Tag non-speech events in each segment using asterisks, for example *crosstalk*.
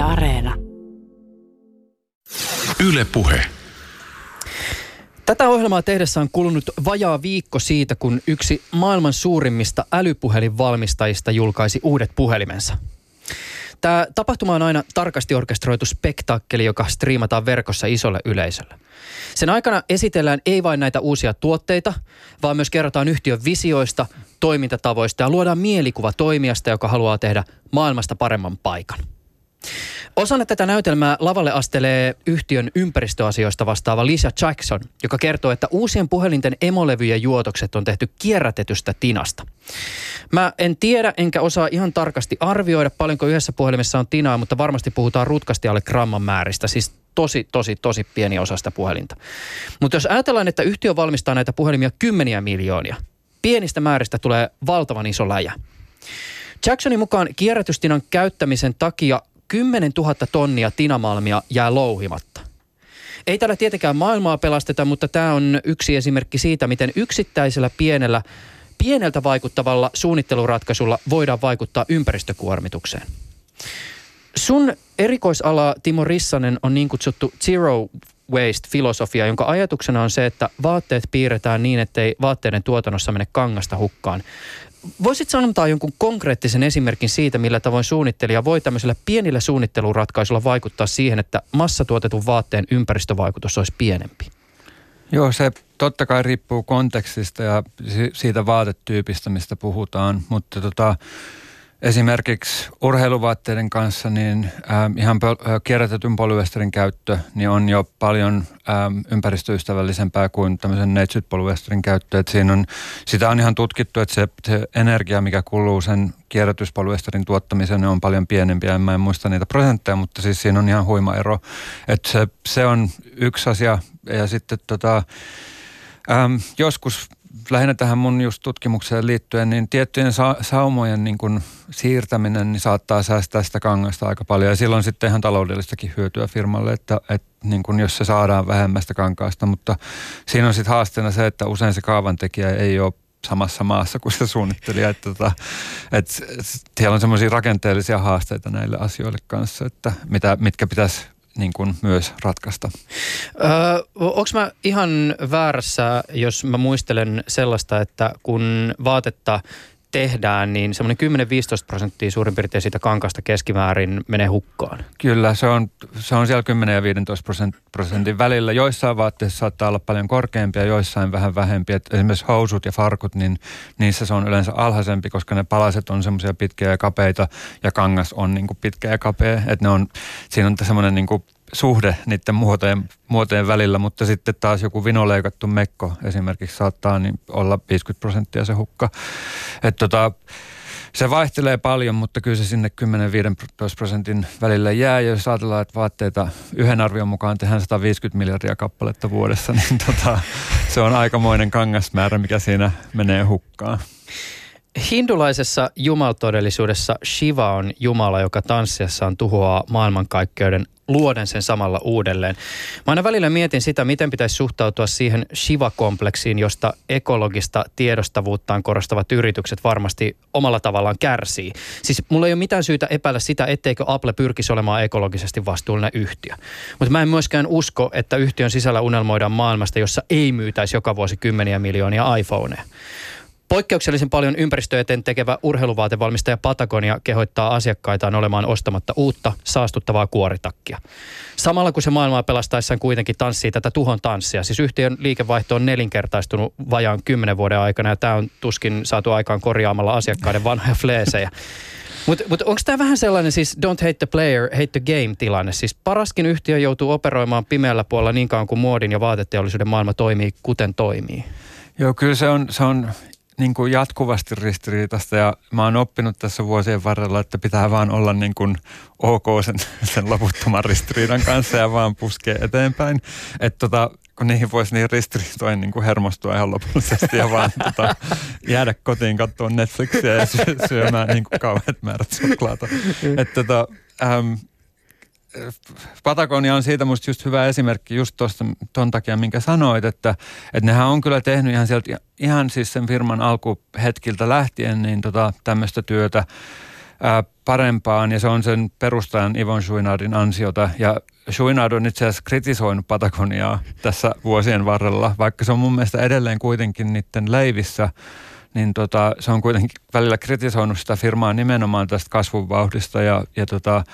Yle Areena. Yle Puhe. Tätä ohjelmaa tehdessä on kulunut vajaa viikko siitä, kun yksi maailman suurimmista älypuhelinvalmistajista julkaisi uudet puhelimensa. Tämä tapahtuma on aina tarkasti orkestroitu spektaakkeli, joka striimataan verkossa isolle yleisölle. Sen aikana esitellään ei vain näitä uusia tuotteita, vaan myös kerrotaan yhtiön visioista, toimintatavoista ja luodaan mielikuva toimijasta, joka haluaa tehdä maailmasta paremman paikan. Osana tätä näytelmää lavalle astelee yhtiön ympäristöasioista vastaava Lisa Jackson, joka kertoo, että uusien puhelinten emolevyjen juotokset on tehty kierrätetystä tinasta. Mä en tiedä enkä osaa ihan tarkasti arvioida, paljonko yhdessä puhelimessa on tinaa, mutta varmasti puhutaan rutkasti alle gramman määristä, siis tosi, tosi, tosi pieni osa sitä puhelinta. Mutta jos ajatellaan, että yhtiö valmistaa näitä puhelimia kymmeniä miljoonia, pienistä määristä tulee valtavan iso läjä. Jacksonin mukaan kierrätystinan käyttämisen takia 10 000 tonnia tinamalmia jää louhimatta. Ei tällä tietenkään maailmaa pelasteta, mutta tämä on yksi esimerkki siitä, miten yksittäisellä pienellä, pieneltä vaikuttavalla suunnitteluratkaisulla voidaan vaikuttaa ympäristökuormitukseen. Sun erikoisala, Timo Rissanen, on niin kutsuttu zero waste-filosofia, jonka ajatuksena on se, että vaatteet piirretään niin, ettei vaatteiden tuotannossa mene kangasta hukkaan. Voisit sanoa jonkun konkreettisen esimerkin siitä, millä tavoin suunnittelija voi tämmöisellä pienillä suunnitteluratkaisulla vaikuttaa siihen, että massatuotetun vaatteen ympäristövaikutus olisi pienempi? Joo, se totta kai riippuu kontekstista ja siitä vaatetyypistä, mistä puhutaan, mutta tota, Esimerkiksi urheiluvaatteiden kanssa niin ähm, ihan pöl- kierrätetyn polyesterin käyttö niin on jo paljon ähm, ympäristöystävällisempää kuin tämmöisen neitsyt polyesterin käyttö. Et siinä on, sitä on ihan tutkittu, että se, se energia, mikä kuluu sen kierrätyspolyesterin tuottamiseen, on paljon pienempiä. En mä en muista niitä prosentteja, mutta siis siinä on ihan huima ero. Et se, se on yksi asia. Ja sitten tota, ähm, joskus lähinnä tähän mun just tutkimukseen liittyen, niin tiettyjen sa- saumojen niin kun siirtäminen niin saattaa säästää sitä kangasta aika paljon. Ja silloin sitten ihan taloudellistakin hyötyä firmalle, että, että niin kun jos se saadaan vähemmästä kankaasta. Mutta siinä on sitten haasteena se, että usein se kaavantekijä ei ole samassa maassa kuin se suunnittelija. Että, tota, että siellä on semmoisia rakenteellisia haasteita näille asioille kanssa, että mitä, mitkä pitäisi niin kuin myös ratkaista. Öö, Onko mä ihan väärässä, jos mä muistelen sellaista, että kun vaatetta tehdään, niin semmoinen 10-15 prosenttia suurin piirtein siitä kankasta keskimäärin menee hukkaan. Kyllä, se on, se on siellä 10 ja 15 prosentin välillä. Joissain vaatteissa saattaa olla paljon korkeampia, joissain vähän vähempiä. Et esimerkiksi housut ja farkut, niin niissä se on yleensä alhaisempi, koska ne palaset on semmoisia pitkiä ja kapeita ja kangas on niin kuin pitkä ja kapea. Et ne on, siinä on semmoinen niin kuin suhde niiden muotojen, muotojen välillä, mutta sitten taas joku vinoleikattu mekko esimerkiksi saattaa niin olla 50 prosenttia se hukka. Et tota, se vaihtelee paljon, mutta kyllä se sinne 10-15 prosentin välillä jää. Ja jos ajatellaan, että vaatteita yhden arvion mukaan tehdään 150 miljardia kappaletta vuodessa, *laughs* niin tota, se on aikamoinen kangasmäärä, mikä siinä menee hukkaan. Hindulaisessa jumaltodellisuudessa Shiva on Jumala, joka tanssiessaan tuhoaa maailmankaikkeuden luoden sen samalla uudelleen. Mä aina välillä mietin sitä, miten pitäisi suhtautua siihen Shiva-kompleksiin, josta ekologista tiedostavuuttaan korostavat yritykset varmasti omalla tavallaan kärsii. Siis mulla ei ole mitään syytä epäillä sitä, etteikö Apple pyrkisi olemaan ekologisesti vastuullinen yhtiö. Mutta mä en myöskään usko, että yhtiön sisällä unelmoidaan maailmasta, jossa ei myytäisi joka vuosi kymmeniä miljoonia iPhoneja. Poikkeuksellisen paljon ympäristöeteen tekevä urheiluvaatevalmistaja Patagonia kehottaa asiakkaitaan olemaan ostamatta uutta saastuttavaa kuoritakkia. Samalla kun se maailmaa pelastaessaan kuitenkin tanssii tätä tuhon tanssia. Siis yhtiön liikevaihto on nelinkertaistunut vajaan kymmenen vuoden aikana ja tämä on tuskin saatu aikaan korjaamalla asiakkaiden vanhoja fleesejä. Mutta mut, onko tämä vähän sellainen siis don't hate the player, hate the game tilanne? Siis paraskin yhtiö joutuu operoimaan pimeällä puolella niin kauan kuin muodin ja vaateteollisuuden maailma toimii kuten toimii. Joo, kyllä se on, se on niin kuin jatkuvasti ristiriitasta ja mä oon oppinut tässä vuosien varrella, että pitää vaan olla niin kuin ok sen, *laughs* sen loputtoman ristiriidan kanssa ja vaan puskee eteenpäin. Että tota, kun niihin voisi niin ristiriitoin niin kuin hermostua ihan lopullisesti ja vaan tota, jäädä kotiin katsoa Netflixiä ja syömään niin kuin kauheat määrät suklaata. Että tota, ähm, Patagonia on siitä musta just hyvä esimerkki just tuosta ton takia, minkä sanoit, että, että nehän on kyllä tehnyt ihan sieltä, ihan siis sen firman alkuhetkiltä lähtien niin tota, tämmöistä työtä ää, parempaan. Ja se on sen perustajan Ivon Schuinardin ansiota. Ja Schuinard on itse asiassa kritisoinut Patagoniaa tässä vuosien varrella, vaikka se on mun mielestä edelleen kuitenkin niiden leivissä, niin tota, se on kuitenkin välillä kritisoinut sitä firmaa nimenomaan tästä kasvuvauhdista ja, ja, tota,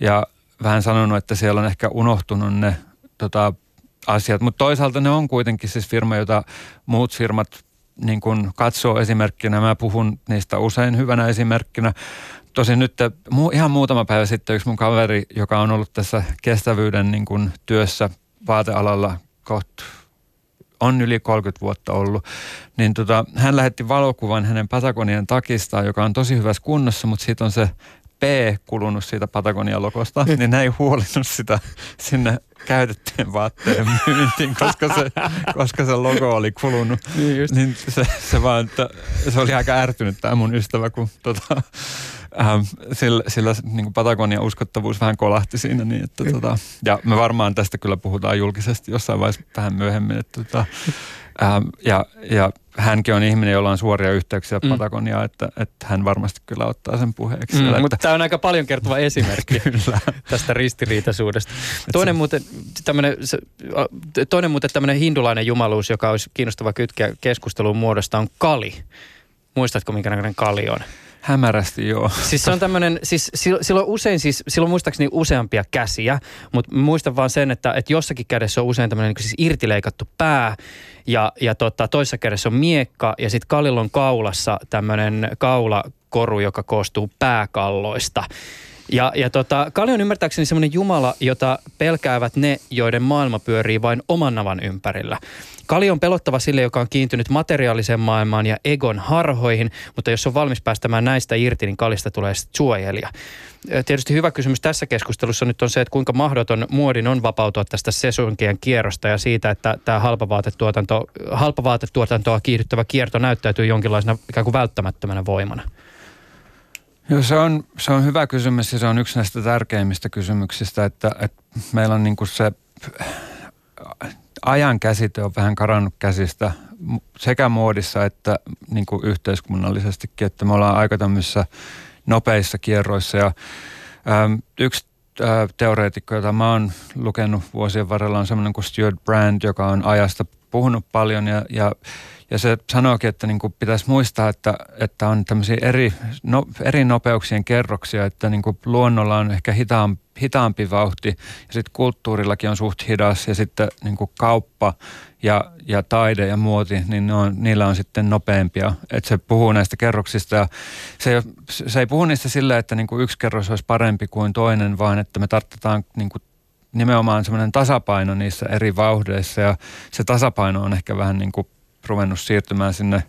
ja vähän sanonut, että siellä on ehkä unohtunut ne tota, asiat, mutta toisaalta ne on kuitenkin siis firma, jota muut firmat niin kun katsoo esimerkkinä. Mä puhun niistä usein hyvänä esimerkkinä. Tosin nyt ihan muutama päivä sitten yksi mun kaveri, joka on ollut tässä kestävyyden niin kun työssä vaatealalla kohta on yli 30 vuotta ollut, niin tota, hän lähetti valokuvan hänen Patagonian takistaan, joka on tosi hyvässä kunnossa, mutta siitä on se P kulunut siitä Patagonian lokosta, niin ne ei sitä sinne käytettyjen vaatteen myyntiin, koska se, koska se logo oli kulunut. Niin, just. niin se, se, vaan, että se oli aika ärtynyt tämä mun ystävä, kun tota, ähm, sillä, sillä niin Patagonian uskottavuus vähän kolahti siinä. Niin, että, tota, ja me varmaan tästä kyllä puhutaan julkisesti jossain vaiheessa vähän myöhemmin. Että, tota, ähm, ja, ja hänkin on ihminen, jolla on suoria yhteyksiä mm. Patagoniaan, että, että hän varmasti kyllä ottaa sen puheeksi. Mm, mutta tämä on aika paljon kertova esimerkki *laughs* tästä ristiriitaisuudesta. Toinen muuten, tämmönen, toinen muuten tämmöinen hindulainen jumaluus, joka olisi kiinnostava kytkeä keskustelun muodosta, on Kali. Muistatko, minkä näköinen Kali on? Hämärästi joo. Siis se on tämmöinen, siis silloin usein siis, silloin muistaakseni useampia käsiä, mutta muistan vaan sen, että, että jossakin kädessä on usein tämmöinen niin siis irtileikattu pää ja, ja tota, toisessa kädessä on miekka ja sitten Kalillon kaulassa tämmöinen kaulakoru, joka koostuu pääkalloista. Ja, ja tota, Kali on ymmärtääkseni semmoinen jumala, jota pelkäävät ne, joiden maailma pyörii vain oman navan ympärillä. Kali on pelottava sille, joka on kiintynyt materiaaliseen maailmaan ja egon harhoihin, mutta jos on valmis päästämään näistä irti, niin Kalista tulee suojelija. Tietysti hyvä kysymys tässä keskustelussa nyt on se, että kuinka mahdoton muodin on vapautua tästä sesonkien kierrosta ja siitä, että tämä halpavaatetuotanto, halpavaatetuotantoa kiihdyttävä kierto näyttäytyy jonkinlaisena ikään kuin välttämättömänä voimana. Joo, se on, se on hyvä kysymys ja se on yksi näistä tärkeimmistä kysymyksistä, että, että meillä on niin kuin se ajan käsite on vähän karannut käsistä sekä muodissa että niin kuin yhteiskunnallisestikin, että me ollaan aika tämmöisissä nopeissa kierroissa. Ja äm, yksi ä, teoreetikko, jota mä oon lukenut vuosien varrella on semmoinen kuin Stuart Brand, joka on ajasta puhunut paljon ja, ja ja se sanoikin, että niin kuin pitäisi muistaa, että, että on tämmöisiä eri, no, eri nopeuksien kerroksia, että niin kuin luonnolla on ehkä hitaampi, hitaampi vauhti ja sitten kulttuurillakin on suht hidas ja sitten niin kuin kauppa ja, ja taide ja muoti, niin ne on, niillä on sitten nopeampia. Että se puhuu näistä kerroksista ja se, se ei puhu niistä sillä, että niin kuin yksi kerros olisi parempi kuin toinen, vaan että me tarvitaan niin kuin nimenomaan semmoinen tasapaino niissä eri vauhdeissa ja se tasapaino on ehkä vähän niin kuin ruvennut siirtymään sinne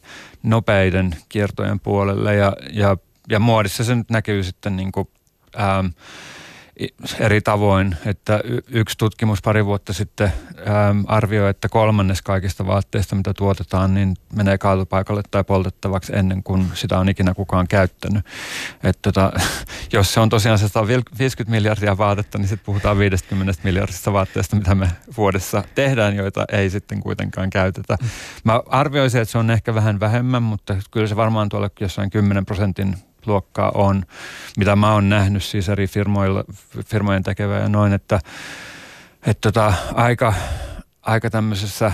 nopeiden kiertojen puolelle. Ja, ja, ja muodissa se nyt näkyy sitten niin kuin, ähm, eri tavoin. Että yksi tutkimus pari vuotta sitten ähm, arvioi, että kolmannes kaikista vaatteista, mitä tuotetaan, niin menee kaatopaikalle tai poltettavaksi ennen kuin sitä on ikinä kukaan käyttänyt. Et tota, *laughs* jos se on tosiaan 150 miljardia vaatetta, niin sitten puhutaan 50 miljardista vaatteesta, mitä me vuodessa tehdään, joita ei sitten kuitenkaan käytetä. Mä arvioisin, että se on ehkä vähän vähemmän, mutta kyllä se varmaan tuolla jossain 10 prosentin luokkaa on, mitä mä oon nähnyt siis eri firmoilla, firmojen tekevää ja noin, että, että tota, aika, aika tämmöisessä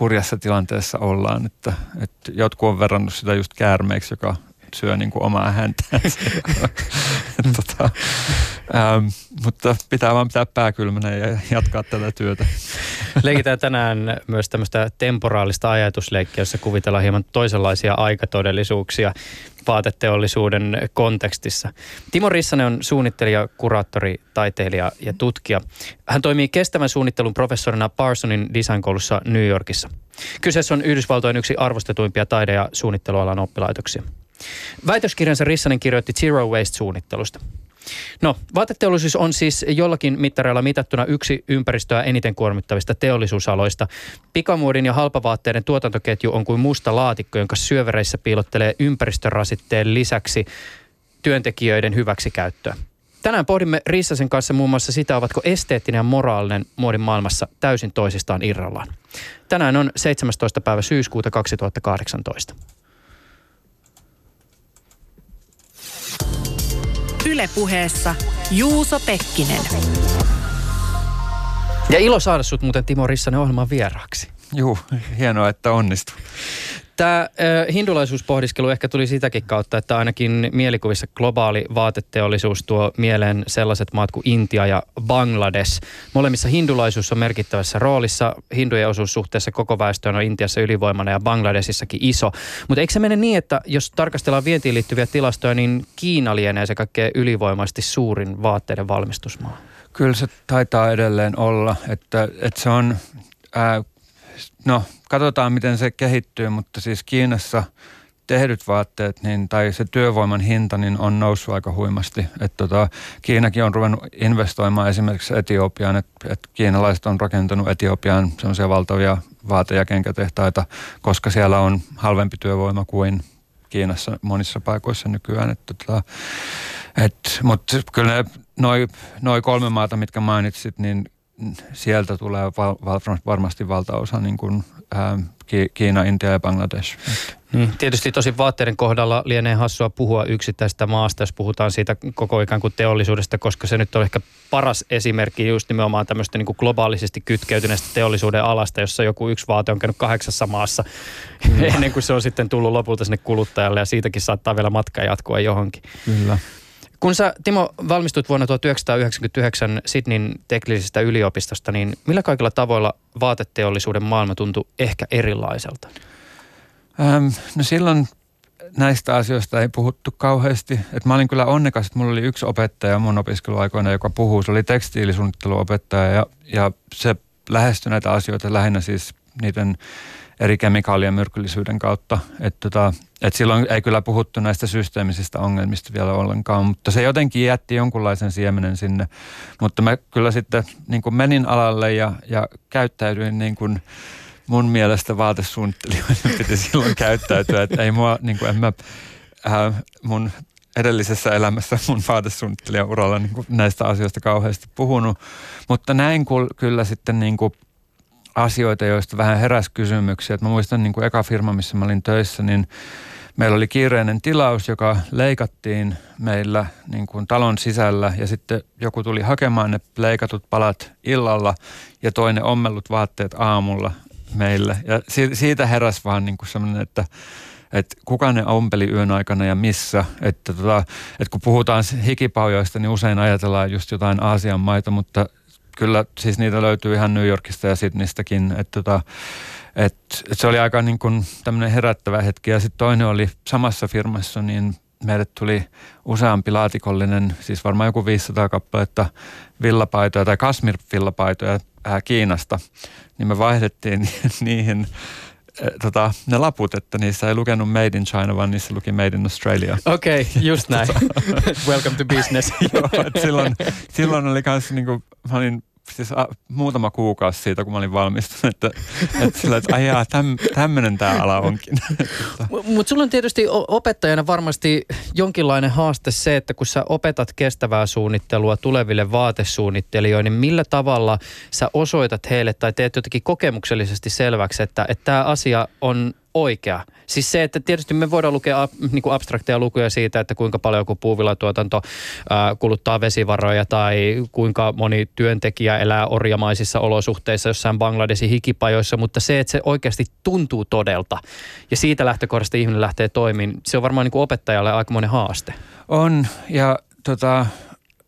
hurjassa tilanteessa ollaan, että, että jotkut on verrannut sitä just käärmeeksi, joka syö niin kuin omaa häntään. *laughs* *laughs* tota, ähm, mutta pitää vaan pitää pää kylmänä ja jatkaa tätä työtä. *laughs* Leikitään tänään myös tämmöistä temporaalista ajatusleikkiä, jossa kuvitellaan hieman toisenlaisia aikatodellisuuksia vaateteollisuuden kontekstissa. Timo Rissanen on suunnittelija, kuraattori, taiteilija ja tutkija. Hän toimii kestävän suunnittelun professorina Parsonin designkoulussa New Yorkissa. Kyseessä on Yhdysvaltojen yksi arvostetuimpia taide- ja suunnittelualan oppilaitoksia. Väitöskirjansa Rissanen kirjoitti Zero Waste-suunnittelusta. No, vaateteollisuus on siis jollakin mittareilla mitattuna yksi ympäristöä eniten kuormittavista teollisuusaloista. Pikamuodin ja halpavaatteiden tuotantoketju on kuin musta laatikko, jonka syövereissä piilottelee ympäristörasitteen lisäksi työntekijöiden hyväksikäyttöä. Tänään pohdimme Rissasen kanssa muun muassa sitä, ovatko esteettinen ja moraalinen muodin maailmassa täysin toisistaan irrallaan. Tänään on 17. päivä syyskuuta 2018. Ylepuheessa Juuso Pekkinen. Ja ilo saada sut muuten Timo Rissanen ohjelman vieraaksi. Juu, hienoa, että onnistuu. Tämä äh, hindulaisuuspohdiskelu ehkä tuli sitäkin kautta, että ainakin mielikuvissa globaali vaateteollisuus tuo mieleen sellaiset maat kuin Intia ja Bangladesh. Molemmissa hindulaisuus on merkittävässä roolissa. Hindujen osuus suhteessa koko väestöön on Intiassa ylivoimainen ja Bangladesissakin iso. Mutta eikö se mene niin, että jos tarkastellaan vientiin liittyviä tilastoja, niin Kiina lienee se kaikkein ylivoimaisesti suurin vaatteiden valmistusmaa? Kyllä se taitaa edelleen olla, että, että se on, no katsotaan miten se kehittyy, mutta siis Kiinassa tehdyt vaatteet niin, tai se työvoiman hinta niin on noussut aika huimasti. Et tota, Kiinakin on ruvennut investoimaan esimerkiksi Etiopiaan, että et kiinalaiset on rakentanut Etiopiaan semmoisia valtavia vaate- ja kenkätehtaita, koska siellä on halvempi työvoima kuin Kiinassa monissa paikoissa nykyään. Et, tota, et, mutta kyllä ne, noi, noi kolme maata, mitkä mainitsit, niin sieltä tulee val, val, varmasti valtaosa niin kuin, ää, Kiina, Intia ja Bangladesh. Niin, tietysti tosi vaatteiden kohdalla lienee hassua puhua yksittäistä maasta, jos puhutaan siitä koko ikään kuin teollisuudesta, koska se nyt on ehkä paras esimerkki just nimenomaan tämmöistä niin kuin globaalisesti kytkeytyneestä teollisuuden alasta, jossa joku yksi vaate on käynyt kahdeksassa maassa mm. *laughs* ennen kuin se on sitten tullut lopulta sinne kuluttajalle ja siitäkin saattaa vielä matka jatkua johonkin. Kyllä. Kun sä, Timo, valmistuit vuonna 1999 Sydneyn teknillisestä yliopistosta, niin millä kaikilla tavoilla vaateteollisuuden maailma tuntui ehkä erilaiselta? Ähm, no silloin näistä asioista ei puhuttu kauheasti. Et mä olin kyllä onnekas, että mulla oli yksi opettaja mun opiskeluaikoina, joka puhuu. Se oli tekstiilisuunnitteluopettaja ja, ja se lähestyi näitä asioita lähinnä siis niiden eri kemikaalien myrkyllisyyden kautta. Että tota, et silloin ei kyllä puhuttu näistä systeemisistä ongelmista vielä ollenkaan, mutta se jotenkin jätti jonkunlaisen siemenen sinne. Mutta mä kyllä sitten niin kuin menin alalle ja, ja käyttäydyin niin kuin mun mielestä vaatesuunnittelijoiden *laughs* piti silloin käyttäytyä, että ei mua, niin kuin en mä, äh, mun edellisessä elämässä mun vaatesuunnittelijan uralla niin kuin näistä asioista kauheasti puhunut, mutta näin kyllä sitten niin kuin asioita, joista vähän heräsi kysymyksiä. Et mä muistan niin kuin eka firma, missä mä olin töissä, niin meillä oli kiireinen tilaus, joka leikattiin meillä niin kuin talon sisällä ja sitten joku tuli hakemaan ne leikatut palat illalla ja toinen ommellut vaatteet aamulla meille. Ja siitä heräsi vaan niin kuin sellainen, että että kuka ne ompeli yön aikana ja missä. Että, tota, että kun puhutaan hikipaujoista, niin usein ajatellaan just jotain Aasian maita, mutta kyllä siis niitä löytyy ihan New Yorkista ja Sydneystäkin. Että tota, et, et se oli aika niin kuin tämmöinen herättävä hetki. Ja sitten toinen oli samassa firmassa, niin meille tuli useampi laatikollinen, siis varmaan joku 500 kappaletta villapaitoja tai kasmir-villapaitoja ää, Kiinasta. Niin me vaihdettiin *laughs* niihin tota, ne laput, että niissä ei lukenut Made in China, vaan niissä luki Made in Australia. Okei, okay, just näin. *laughs* Welcome to business. *laughs* Joo, silloin, silloin oli kanssa niin kuin, mä olin siis a, muutama kuukausi siitä, kun mä olin valmistunut, että, että sillä, että ajaa, täm, tämmöinen tämä ala onkin. *laughs* Mutta sulla on tietysti opettajana varmasti jonkinlainen haaste se, että kun sä opetat kestävää suunnittelua tuleville vaatesuunnittelijoille, niin millä tavalla sä osoitat heille tai teet jotenkin kokemuksellisesti selväksi, että tämä asia on oikea. Siis se, että tietysti me voidaan lukea niin kuin abstrakteja lukuja siitä, että kuinka paljon joku puuvilatuotanto kuluttaa vesivaroja tai kuinka moni työntekijä elää orjamaisissa olosuhteissa jossain Bangladesin hikipajoissa, mutta se, että se oikeasti tuntuu todelta ja siitä lähtökohdasta ihminen lähtee toimimaan, se on varmaan niin kuin opettajalle aikamoinen haaste. On ja tota,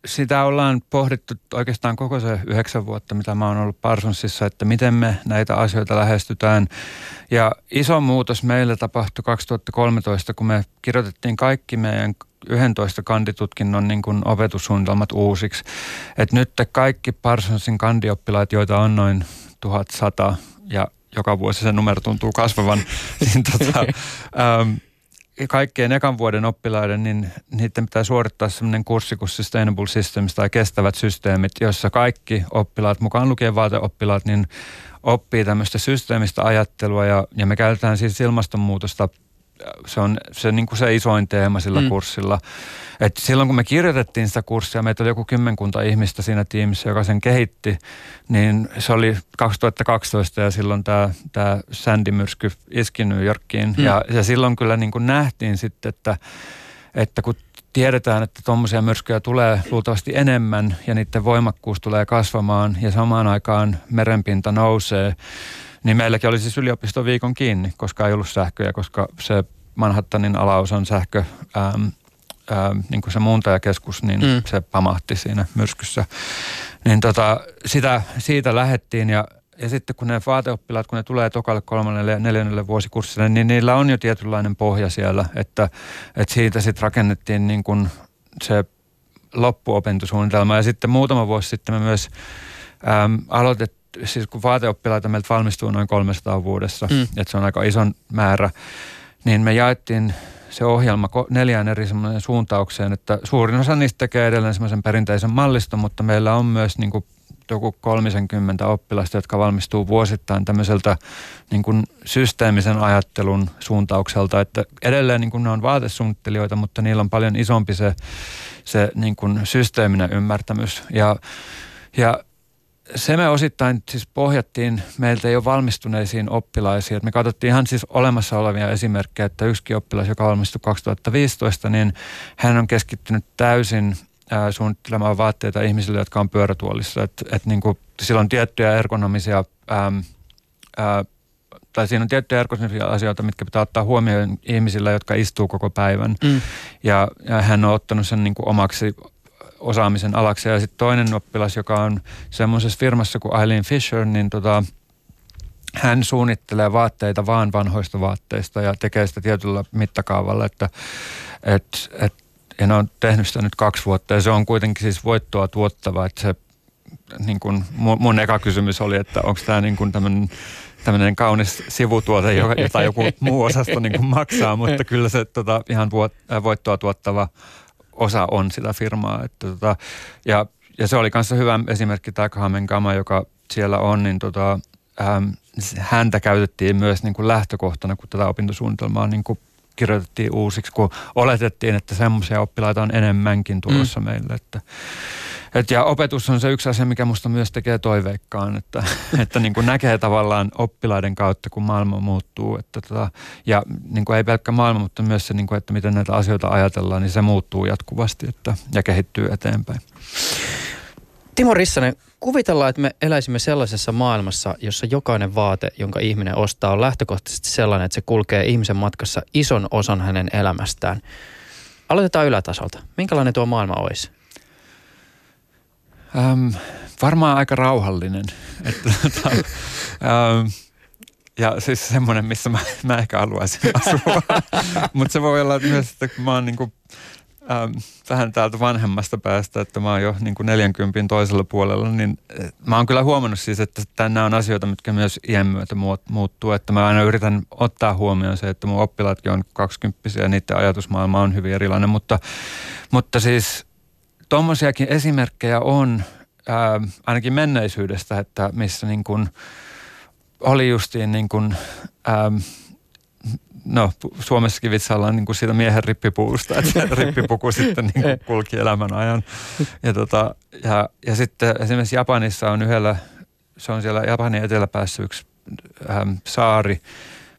sitä ollaan pohdittu oikeastaan koko se yhdeksän vuotta, mitä mä oon ollut Parsonsissa, että miten me näitä asioita lähestytään. Ja iso muutos meille tapahtui 2013, kun me kirjoitettiin kaikki meidän 11 kanditutkinnon niin kuin opetussuunnitelmat uusiksi. Et nyt kaikki Parsonsin kandioppilaat, joita on noin 1100 ja joka vuosi se numero tuntuu kasvavan, *laughs* niin tota, *laughs* ähm, kaikkien ekan vuoden oppilaiden, niin niiden pitää suorittaa sellainen kurssi kuin Sustainable Systems tai kestävät systeemit, jossa kaikki oppilaat, mukaan lukien vaateoppilaat, niin oppii tämmöistä systeemistä ajattelua ja, ja me käytetään siis ilmastonmuutosta se on se, niin kuin se isoin teema sillä mm. kurssilla. Et silloin kun me kirjoitettiin sitä kurssia, meitä oli joku kymmenkunta ihmistä siinä tiimissä, joka sen kehitti, niin se oli 2012 ja silloin tämä, tämä Sandy-myrsky iski New Yorkiin. Mm. Ja, ja silloin kyllä niin kuin nähtiin sitten, että, että kun tiedetään, että tuommoisia myrskyjä tulee luultavasti enemmän ja niiden voimakkuus tulee kasvamaan ja samaan aikaan merenpinta nousee, niin meilläkin oli siis yliopistoviikon kiinni, koska ei ollut sähköjä, koska se Manhattanin alaosan sähkö, ähm, ähm, niin kuin se muuntajakeskus, niin mm. se pamahti siinä myrskyssä. Niin tota, sitä, siitä lähettiin ja ja sitten kun ne vaateoppilaat, kun ne tulee tokalle kolmannelle ja neljännelle vuosikurssille, niin niillä on jo tietynlainen pohja siellä, että, että siitä sitten rakennettiin niin kuin se loppuopintosuunnitelma. Ja sitten muutama vuosi sitten me myös äm, aloitettiin, siis kun vaateoppilaita meiltä valmistuu noin 300 vuodessa, mm. että se on aika ison määrä, niin me jaettiin se ohjelma neljään eri suuntaukseen, että suurin osa niistä tekee edelleen semmoisen perinteisen malliston, mutta meillä on myös niin kuin joku 30 oppilasta, jotka valmistuu vuosittain tämmöiseltä niin kuin systeemisen ajattelun suuntaukselta, että edelleen niin kuin ne on vaatesuunnittelijoita, mutta niillä on paljon isompi se, se niin kuin systeeminen ymmärtämys. Ja, ja se me osittain siis pohjattiin meiltä jo valmistuneisiin oppilaisiin. Että me katsottiin ihan siis olemassa olevia esimerkkejä, että yksi oppilas, joka valmistui 2015, niin hän on keskittynyt täysin suunnittelemaan vaatteita ihmisille, jotka on pyörätuolissa. Et, et niin kuin, sillä on tiettyjä ergonomisia, ää, ää, tai siinä on tiettyjä ergonomisia asioita, mitkä pitää ottaa huomioon ihmisillä, jotka istuu koko päivän. Mm. Ja, ja hän on ottanut sen niin kuin omaksi osaamisen alaksi. Ja sitten toinen oppilas, joka on semmoisessa firmassa kuin Eileen Fisher, niin tota, hän suunnittelee vaatteita vaan vanhoista vaatteista ja tekee sitä tietyllä mittakaavalla, että et, et ja ne on tehnyt sitä nyt kaksi vuotta ja se on kuitenkin siis voittoa tuottava, että se niin kuin mun, mun eka kysymys oli, että onko tämä niin tämmöinen kaunis sivutuote, jota joku muu osasto niin maksaa, mutta kyllä se tota, ihan voittoa tuottava osa on sitä firmaa. Että, tota, ja, ja se oli kanssa hyvä esimerkki tämä Kamen Gama, joka siellä on, niin tota, ähm, häntä käytettiin myös niin kuin lähtökohtana, kun tätä opintosuunnitelmaa niin kuin kirjoitettiin uusiksi, kun oletettiin, että semmoisia oppilaita on enemmänkin tulossa mm. meille. Että, et ja opetus on se yksi asia, mikä musta myös tekee toiveikkaan, että, *laughs* että niin kuin näkee tavallaan oppilaiden kautta, kun maailma muuttuu. Että tota, ja niin kuin ei pelkkä maailma, mutta myös se, niin kuin, että miten näitä asioita ajatellaan, niin se muuttuu jatkuvasti että, ja kehittyy eteenpäin. Timo Rissanen, kuvitellaan, että me eläisimme sellaisessa maailmassa, jossa jokainen vaate, jonka ihminen ostaa, on lähtökohtaisesti sellainen, että se kulkee ihmisen matkassa ison osan hänen elämästään. Aloitetaan ylätasolta. Minkälainen tuo maailma olisi? Ähm, varmaan aika rauhallinen. Että, ähm, ja siis semmoinen, missä mä, mä ehkä haluaisin asua. *laughs* Mutta se voi olla myös, että kun mä oon niin kuin ähm, vähän täältä vanhemmasta päästä, että mä oon jo niin kuin 40 toisella puolella, niin eh, mä oon kyllä huomannut siis, että nämä on asioita, mitkä myös iän myötä muuttuu, että mä aina yritän ottaa huomioon se, että mun oppilaatkin on 20 ja niiden ajatusmaailma on hyvin erilainen, mutta, mutta siis tuommoisiakin esimerkkejä on ää, ainakin menneisyydestä, että missä niin kuin oli justiin niin kuin, ää, no Suomessakin vitsaillaan niin kuin siitä miehen rippipuusta, että *laughs* rippipuku sitten niin kuin kulki elämän ajan. Ja, tota, ja, ja sitten esimerkiksi Japanissa on yhdellä, se on siellä Japanin eteläpäässä yksi äm, saari,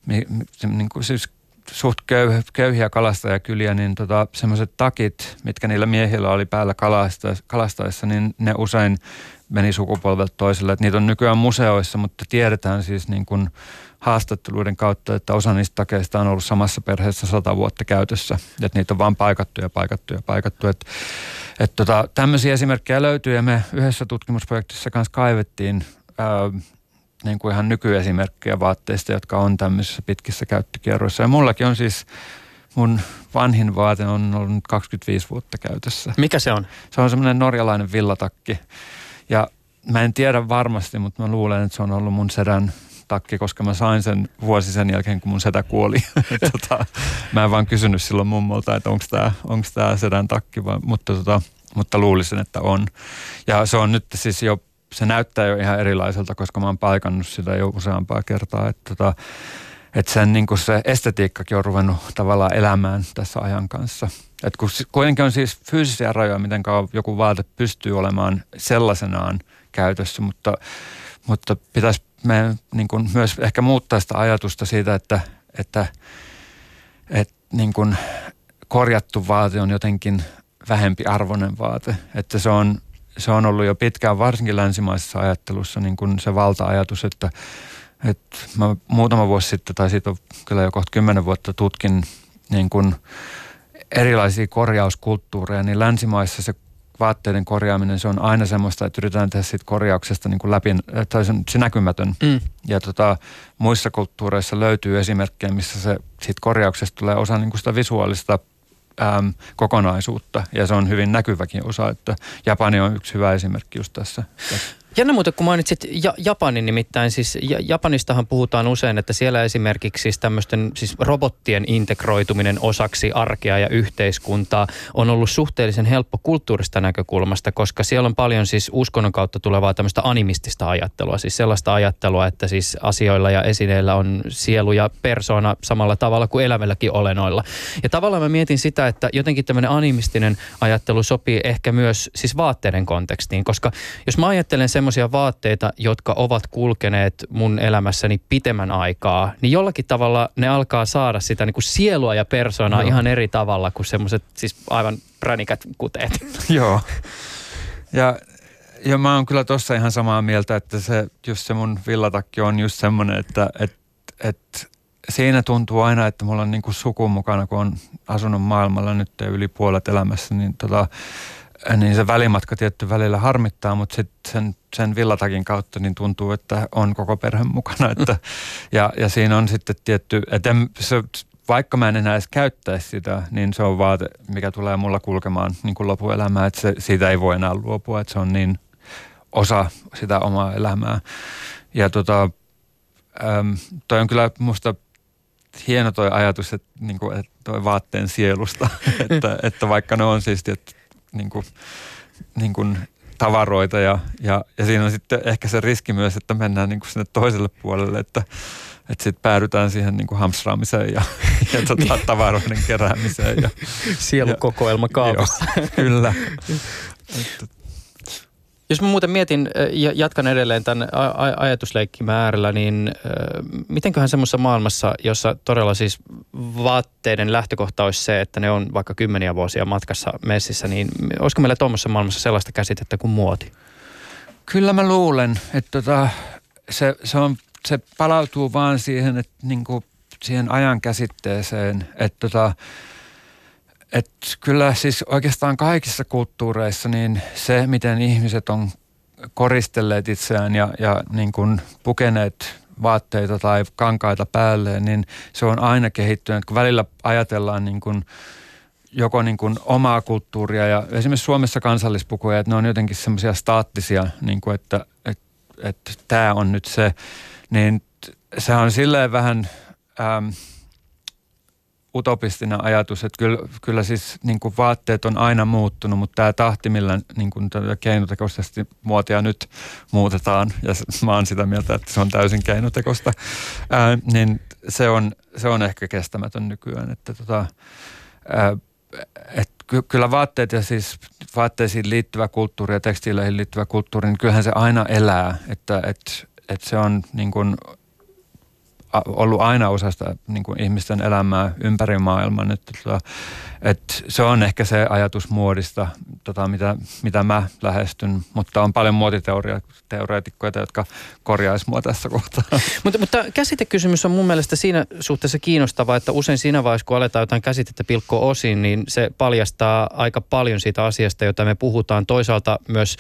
mi, niin kuin siis suht köy, köyhiä kalastajakyliä, niin tota, semmoiset takit, mitkä niillä miehillä oli päällä kalastaessa, niin ne usein meni sukupolvelta toiselle. Et niitä on nykyään museoissa, mutta tiedetään siis niin kuin haastatteluiden kautta, että osa niistä takeista on ollut samassa perheessä sata vuotta käytössä. Että niitä on vaan paikattu ja paikattu ja paikattu. Et, et tota, tämmöisiä esimerkkejä löytyy ja me yhdessä tutkimusprojektissa kanssa kaivettiin niin kuin ihan nykyesimerkkejä vaatteista, jotka on tämmöisissä pitkissä käyttökierroissa. Ja mullakin on siis, mun vanhin vaate on ollut 25 vuotta käytössä. Mikä se on? Se on semmoinen norjalainen villatakki. Ja mä en tiedä varmasti, mutta mä luulen, että se on ollut mun sedän takki, koska mä sain sen vuosi sen jälkeen, kun mun setä kuoli. *laughs* tota, mä en vaan kysynyt silloin mummolta, että onko tämä onks tää sedän takki, vaan, mutta, tota, mutta luulisin, että on. Ja se on nyt siis jo, se näyttää jo ihan erilaiselta, koska mä oon paikannut sitä jo useampaa kertaa. Että tota, että sen niin se estetiikkakin on ruvennut tavallaan elämään tässä ajan kanssa. Et kun kuitenkin on siis fyysisiä rajoja, miten joku vaate pystyy olemaan sellaisenaan käytössä, mutta, mutta pitäisi me niin kuin myös ehkä muuttaa sitä ajatusta siitä, että, että, että niin kuin korjattu vaate on jotenkin vähempi arvoinen vaate. Että se on, se on ollut jo pitkään, varsinkin länsimaisessa ajattelussa, niin kuin se valta-ajatus, että, että mä muutama vuosi sitten, tai siitä on kyllä jo kohta kymmenen vuotta tutkin niin kuin erilaisia korjauskulttuureja, niin länsimaissa se vaatteiden korjaaminen, se on aina semmoista, että yritetään tehdä siitä korjauksesta niin kuin läpi, tai se on se näkymätön. Mm. Ja tota, muissa kulttuureissa löytyy esimerkkejä, missä se siitä korjauksesta tulee osa niin kuin sitä visuaalista äm, kokonaisuutta, ja se on hyvin näkyväkin osa, että Japani on yksi hyvä esimerkki just tässä. Jännä muuten, kun mainitsit ja, Japanin nimittäin, siis Japanistahan puhutaan usein, että siellä esimerkiksi siis tämmöisten siis robottien integroituminen osaksi arkea ja yhteiskuntaa on ollut suhteellisen helppo kulttuurista näkökulmasta, koska siellä on paljon siis uskonnon kautta tulevaa tämmöistä animistista ajattelua, siis sellaista ajattelua, että siis asioilla ja esineillä on sielu ja persona samalla tavalla kuin elävälläkin olenoilla. Ja tavallaan mä mietin sitä, että jotenkin tämmöinen animistinen ajattelu sopii ehkä myös siis vaatteiden kontekstiin, koska jos mä ajattelen sen semmoisia vaatteita, jotka ovat kulkeneet mun elämässäni pitemmän aikaa, niin jollakin tavalla ne alkaa saada sitä niin kuin sielua ja persoonaa Joo. ihan eri tavalla kuin semmoiset siis aivan pränikät kuteet. *laughs* Joo. Ja, ja mä oon kyllä tossa ihan samaa mieltä, että se, just se mun villatakki on just semmoinen, että et, et, siinä tuntuu aina, että mulla on niin kuin suku mukana, kun on asunut maailmalla nyt yli puolet elämässä, niin tota, niin se välimatka tietty välillä harmittaa, mutta sitten sen, sen villatakin kautta niin tuntuu, että on koko perhe mukana. Että, *laughs* ja, ja siinä on sitten tietty, että en, se, vaikka mä en enää edes käyttäisi sitä, niin se on vaate, mikä tulee mulla kulkemaan niin kuin lopuelämää, että se, siitä ei voi enää luopua, että se on niin osa sitä omaa elämää. Ja tota, äm, toi on kyllä musta hieno toi ajatus, että, niin kuin, että toi vaatteen sielusta, *laughs* että, että vaikka ne on siis tietty niin kuin, niin kuin tavaroita ja, ja, ja siinä on sitten ehkä se riski myös, että mennään niin kuin sinne toiselle puolelle, että, että sitten päädytään siihen niin kuin hamstraamiseen ja, ja tota, niin. tavaroiden keräämiseen. Ja, Sielukokoelma kaapissa. kyllä. *laughs* Jos mä muuten mietin ja jatkan edelleen tämän ajatusleikkimäärellä, äärellä, niin mitenköhän semmoisessa maailmassa, jossa todella siis vaatteiden lähtökohta olisi se, että ne on vaikka kymmeniä vuosia matkassa messissä, niin olisiko meillä tuommoisessa maailmassa sellaista käsitettä kuin muoti? Kyllä mä luulen, että tota, se, se, on, se palautuu vaan siihen, että niin kuin siihen ajan käsitteeseen, että tota, et kyllä siis oikeastaan kaikissa kulttuureissa niin se, miten ihmiset on koristelleet itseään ja, ja niin kuin pukeneet vaatteita tai kankaita päälleen, niin se on aina kehittynyt. Kun välillä ajatellaan niin kuin joko niin kuin omaa kulttuuria ja esimerkiksi Suomessa kansallispukuja, että ne on jotenkin semmoisia staattisia, niin kuin että, että, että tämä on nyt se, niin se on silleen vähän... Ähm, utopistinen ajatus, että kyllä, kyllä siis niin kuin vaatteet on aina muuttunut, mutta tämä tahti, millä niin kuin keinotekoisesti muotia nyt muutetaan, ja mä oon sitä mieltä, että se on täysin keinotekosta, ää, niin se on, se on ehkä kestämätön nykyään. Että tota, ää, et ky- kyllä vaatteet ja siis vaatteisiin liittyvä kulttuuri ja tekstiileihin liittyvä kulttuuri, niin kyllähän se aina elää, että et, et se on niin kuin ollut aina osa sitä niin kuin ihmisten elämää ympäri maailman. Että, tota, että se on ehkä se ajatus muodista, tota, mitä, mitä mä lähestyn, mutta on paljon muotiteoreetikkoja, jotka korjaisivat mua tässä kohtaa. *laughs* mutta, mutta käsitekysymys on mun mielestä siinä suhteessa kiinnostava, että usein siinä vaiheessa, kun aletaan jotain käsitettä pilkkoa osin, niin se paljastaa aika paljon siitä asiasta, jota me puhutaan. Toisaalta myös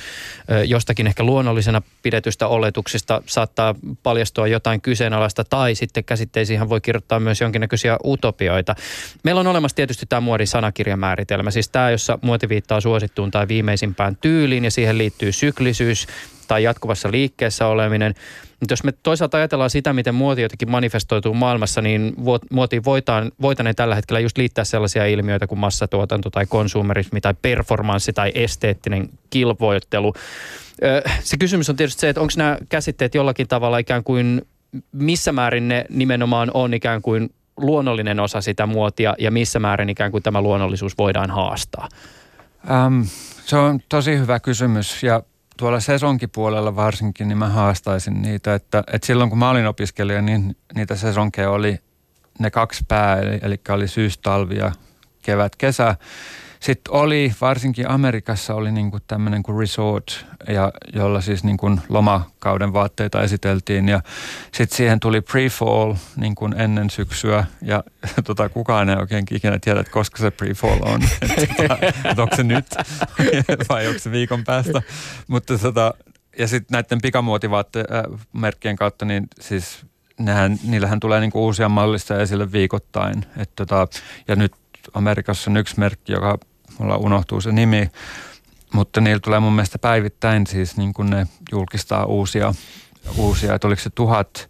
jostakin ehkä luonnollisena pidetystä oletuksista saattaa paljastua jotain kyseenalaista tai sitten käsitteisiin voi kirjoittaa myös jonkinnäköisiä utopioita. Meillä on olemassa tietysti tämä muodin sanakirjamääritelmä, siis tämä, jossa muoti viittaa suosittuun tai viimeisimpään tyyliin ja siihen liittyy syklisyys tai jatkuvassa liikkeessä oleminen. Mutta jos me toisaalta ajatellaan sitä, miten muoti jotenkin manifestoituu maailmassa, niin muotiin voitaan, voitaneen tällä hetkellä just liittää sellaisia ilmiöitä kuin massatuotanto tai konsumerismi tai performanssi tai esteettinen kilvoittelu. Se kysymys on tietysti se, että onko nämä käsitteet jollakin tavalla ikään kuin missä määrin ne nimenomaan on ikään kuin luonnollinen osa sitä muotia ja missä määrin ikään kuin tämä luonnollisuus voidaan haastaa? Ähm, se on tosi hyvä kysymys ja tuolla sesonkipuolella varsinkin, niin mä haastaisin niitä, että, että silloin kun mä olin opiskelija, niin niitä sesonkeja oli ne kaksi pää, eli, eli oli syys, talvi ja kevät, kesä. Sitten oli, varsinkin Amerikassa oli niin kuin tämmöinen kuin resort, ja, jolla siis niin kuin lomakauden vaatteita esiteltiin. Ja sitten siihen tuli pre-fall niin kuin ennen syksyä, ja *laughs* tota, kukaan ei oikein ikinä tiedä, että koska se pre-fall on. että, että onko se nyt *laughs* vai onko se viikon päästä. Mutta tota, ja sitten näiden pikamuotivaattemerkkien kautta, niin siis nehän, niillähän tulee niinku uusia mallista esille viikoittain. Et tota, ja nyt Amerikassa on yksi merkki, joka mulla unohtuu se nimi, mutta niillä tulee mun mielestä päivittäin siis niin kuin ne julkistaa uusia, uusia että oliko se tuhat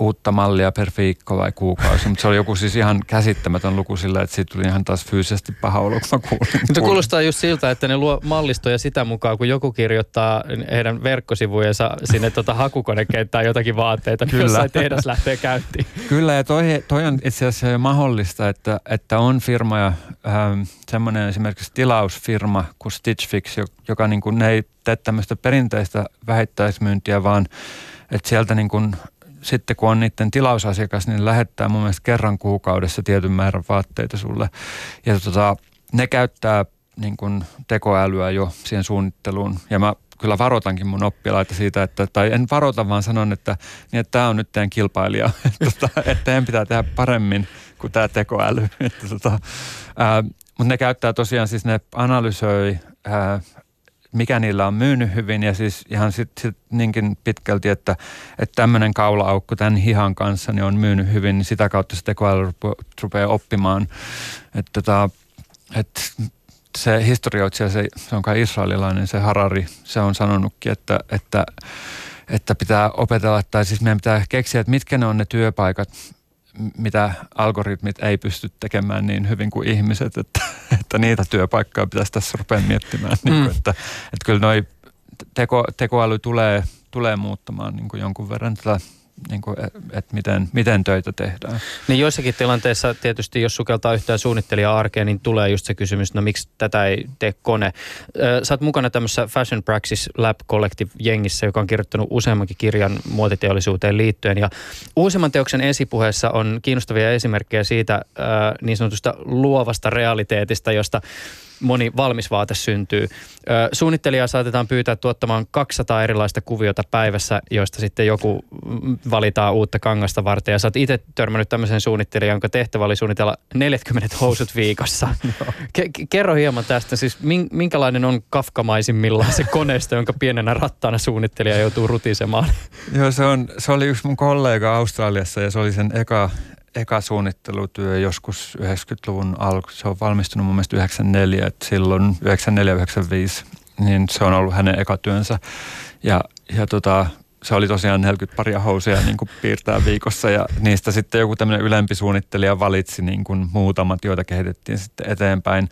uutta mallia per viikko vai kuukausi, mutta se oli joku siis ihan käsittämätön luku sillä, että siitä tuli ihan taas fyysisesti paha olo, kun mä kuulin. Se kuulostaa just siltä, että ne luo mallistoja sitä mukaan, kun joku kirjoittaa heidän verkkosivujensa sinne tuota hakukonekenttään jotakin vaatteita, niin Kyllä. jossain tehdas lähtee käyntiin. Kyllä, ja toi, toi on itse asiassa jo mahdollista, että, että on firmoja, ähm, semmoinen esimerkiksi tilausfirma kuin Stitch Fix, joka niin kuin, ne ei tee tämmöistä perinteistä vähittäismyyntiä, vaan että sieltä niin kuin sitten kun on niiden tilausasiakas, niin lähettää mun mielestä kerran kuukaudessa tietyn määrän vaatteita sulle. Ja tota, ne käyttää niin kuin tekoälyä jo siihen suunnitteluun. Ja mä kyllä varoitankin mun oppilaita siitä, että, tai en varota, vaan sanon, että, niin, että tämä on nyt teidän kilpailija, *laughs* tota, että teidän pitää tehdä paremmin kuin tämä tekoäly. *laughs* Että, tota, mutta ne käyttää tosiaan, siis ne analysoi ää, mikä niillä on myynyt hyvin ja siis ihan sitten sit niinkin pitkälti, että, että tämmöinen kaula-aukko tämän hihan kanssa niin on myynyt hyvin, niin sitä kautta se tekoäly rupeaa oppimaan. Että tota, että se historioitsija, se, se on kai israelilainen, se Harari, se on sanonutkin, että, että, että pitää opetella, tai siis meidän pitää keksiä, että mitkä ne on ne työpaikat, mitä algoritmit ei pysty tekemään niin hyvin kuin ihmiset, että, että niitä työpaikkoja pitäisi tässä rupea miettimään. Mm. Niin kuin, että, että kyllä noi teko, tekoäly tulee, tulee muuttamaan niin kuin jonkun verran tätä niin kuin, että miten, miten töitä tehdään. Niin joissakin tilanteissa tietysti, jos sukeltaa yhtään suunnittelija arkeen, niin tulee just se kysymys, no miksi tätä ei tee kone. Sä oot mukana tämmöisessä Fashion Praxis Lab Collective-jengissä, joka on kirjoittanut useammankin kirjan muotiteollisuuteen liittyen. Ja uusimman teoksen esipuheessa on kiinnostavia esimerkkejä siitä niin sanotusta luovasta realiteetista, josta moni valmis vaate syntyy. Suunnittelijaa saatetaan pyytää tuottamaan 200 erilaista kuviota päivässä, joista sitten joku valitaan uutta kangasta varten. Ja sä oot itse törmännyt tämmöisen suunnittelijan, jonka tehtävä oli suunnitella 40 housut viikossa. *laughs* Ke- kerro hieman tästä, siis minkälainen on kafkamaisimmillaan se koneisto, jonka pienenä rattaana suunnittelija joutuu rutisemaan? *laughs* Joo, se, on, se oli yksi mun kollega Australiassa ja se oli sen eka, eka suunnittelutyö joskus 90-luvun alku. Se on valmistunut mun mielestä 94, että silloin 94-95, niin se on ollut hänen eka työnsä. Ja, ja tota, se oli tosiaan 40 paria housuja niin kuin piirtää viikossa ja niistä sitten joku tämmöinen ylempi suunnittelija valitsi niin kuin muutamat, joita kehitettiin sitten eteenpäin.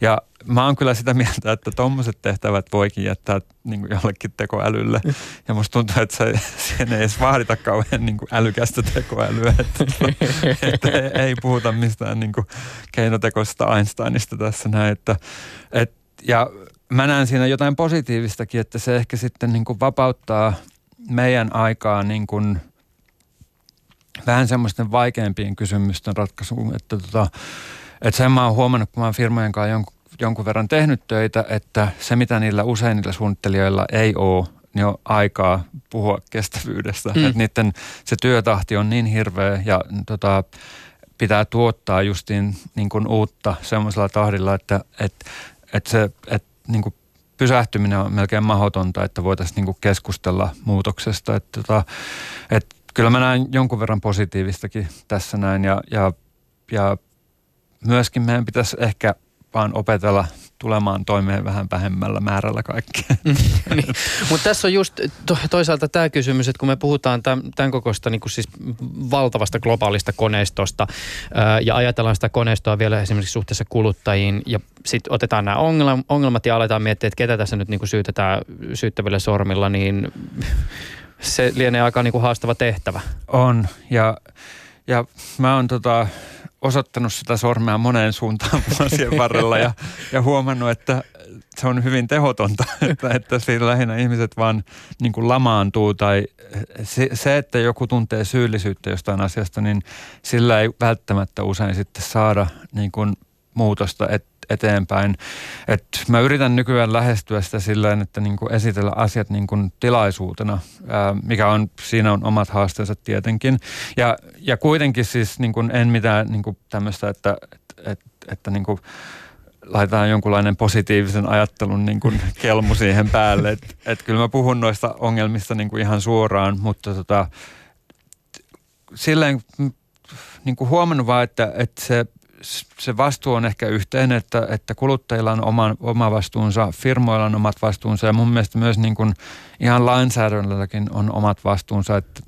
Ja mä oon kyllä sitä mieltä, että tuommoiset tehtävät voikin jättää niin kuin jollekin tekoälylle. Ja musta tuntuu, että se, siihen ei edes vaadita kauhean niin kuin älykästä tekoälyä. Että, *laughs* että ei puhuta mistään niin kuin keinotekoisesta Einsteinista tässä näin. Että, et, ja mä näen siinä jotain positiivistakin, että se ehkä sitten niin kuin vapauttaa meidän aikaa niin kuin vähän semmoisten vaikeimpien kysymysten ratkaisuun. Että, tota, että sen mä oon huomannut, kun mä oon firmojen kanssa jonkun jonkun verran tehnyt töitä, että se mitä niillä useimmilla suunnittelijoilla ei ole, niin on aikaa puhua kestävyydestä. Mm. Että niiden se työtahti on niin hirveä ja tota, pitää tuottaa justiin niin kuin uutta semmoisella tahdilla, että et, et se et, niin kuin pysähtyminen on melkein mahdotonta, että voitaisiin niin kuin keskustella muutoksesta. Että, tota, et, kyllä mä näen jonkun verran positiivistakin tässä näin ja, ja, ja myöskin meidän pitäisi ehkä vaan opetella tulemaan toimeen vähän vähemmällä määrällä kaikkea. *laughs* niin. Mutta tässä on just to, toisaalta tämä kysymys, että kun me puhutaan tämän, tämän kokoista niin siis valtavasta globaalista koneistosta ää, ja ajatellaan sitä koneistoa vielä esimerkiksi suhteessa kuluttajiin ja sitten otetaan nämä ongelmat ja aletaan miettiä, että ketä tässä nyt niin syytetään syyttävillä sormilla, niin se lienee aika niin haastava tehtävä. On ja, ja mä oon tota, osoittanut sitä sormea moneen suuntaan *laughs* vuosien varrella ja, ja huomannut, että se on hyvin tehotonta, *laughs* että, että siinä lähinnä ihmiset vaan niin kuin lamaantuu tai se, se, että joku tuntee syyllisyyttä jostain asiasta, niin sillä ei välttämättä usein sitten saada niin kuin muutosta et, eteenpäin. Et mä yritän nykyään lähestyä sitä silleen, että niin kuin esitellä asiat niin kuin tilaisuutena, mikä on, siinä on omat haasteensa tietenkin. Ja, ja kuitenkin siis niin kuin en mitään niin kuin tämmöistä, että, että, että, että niin kuin laitetaan jonkunlainen positiivisen ajattelun niin kuin kelmu siihen päälle. Että et kyllä mä puhun noista ongelmista niin kuin ihan suoraan, mutta tota, silleen niin kuin huomannut vaan, että, että se, se vastuu on ehkä yhteinen, että, että kuluttajilla on oma, oma vastuunsa, firmoilla on omat vastuunsa ja mun mielestä myös niin kuin ihan lainsäädännölläkin on omat vastuunsa. Että,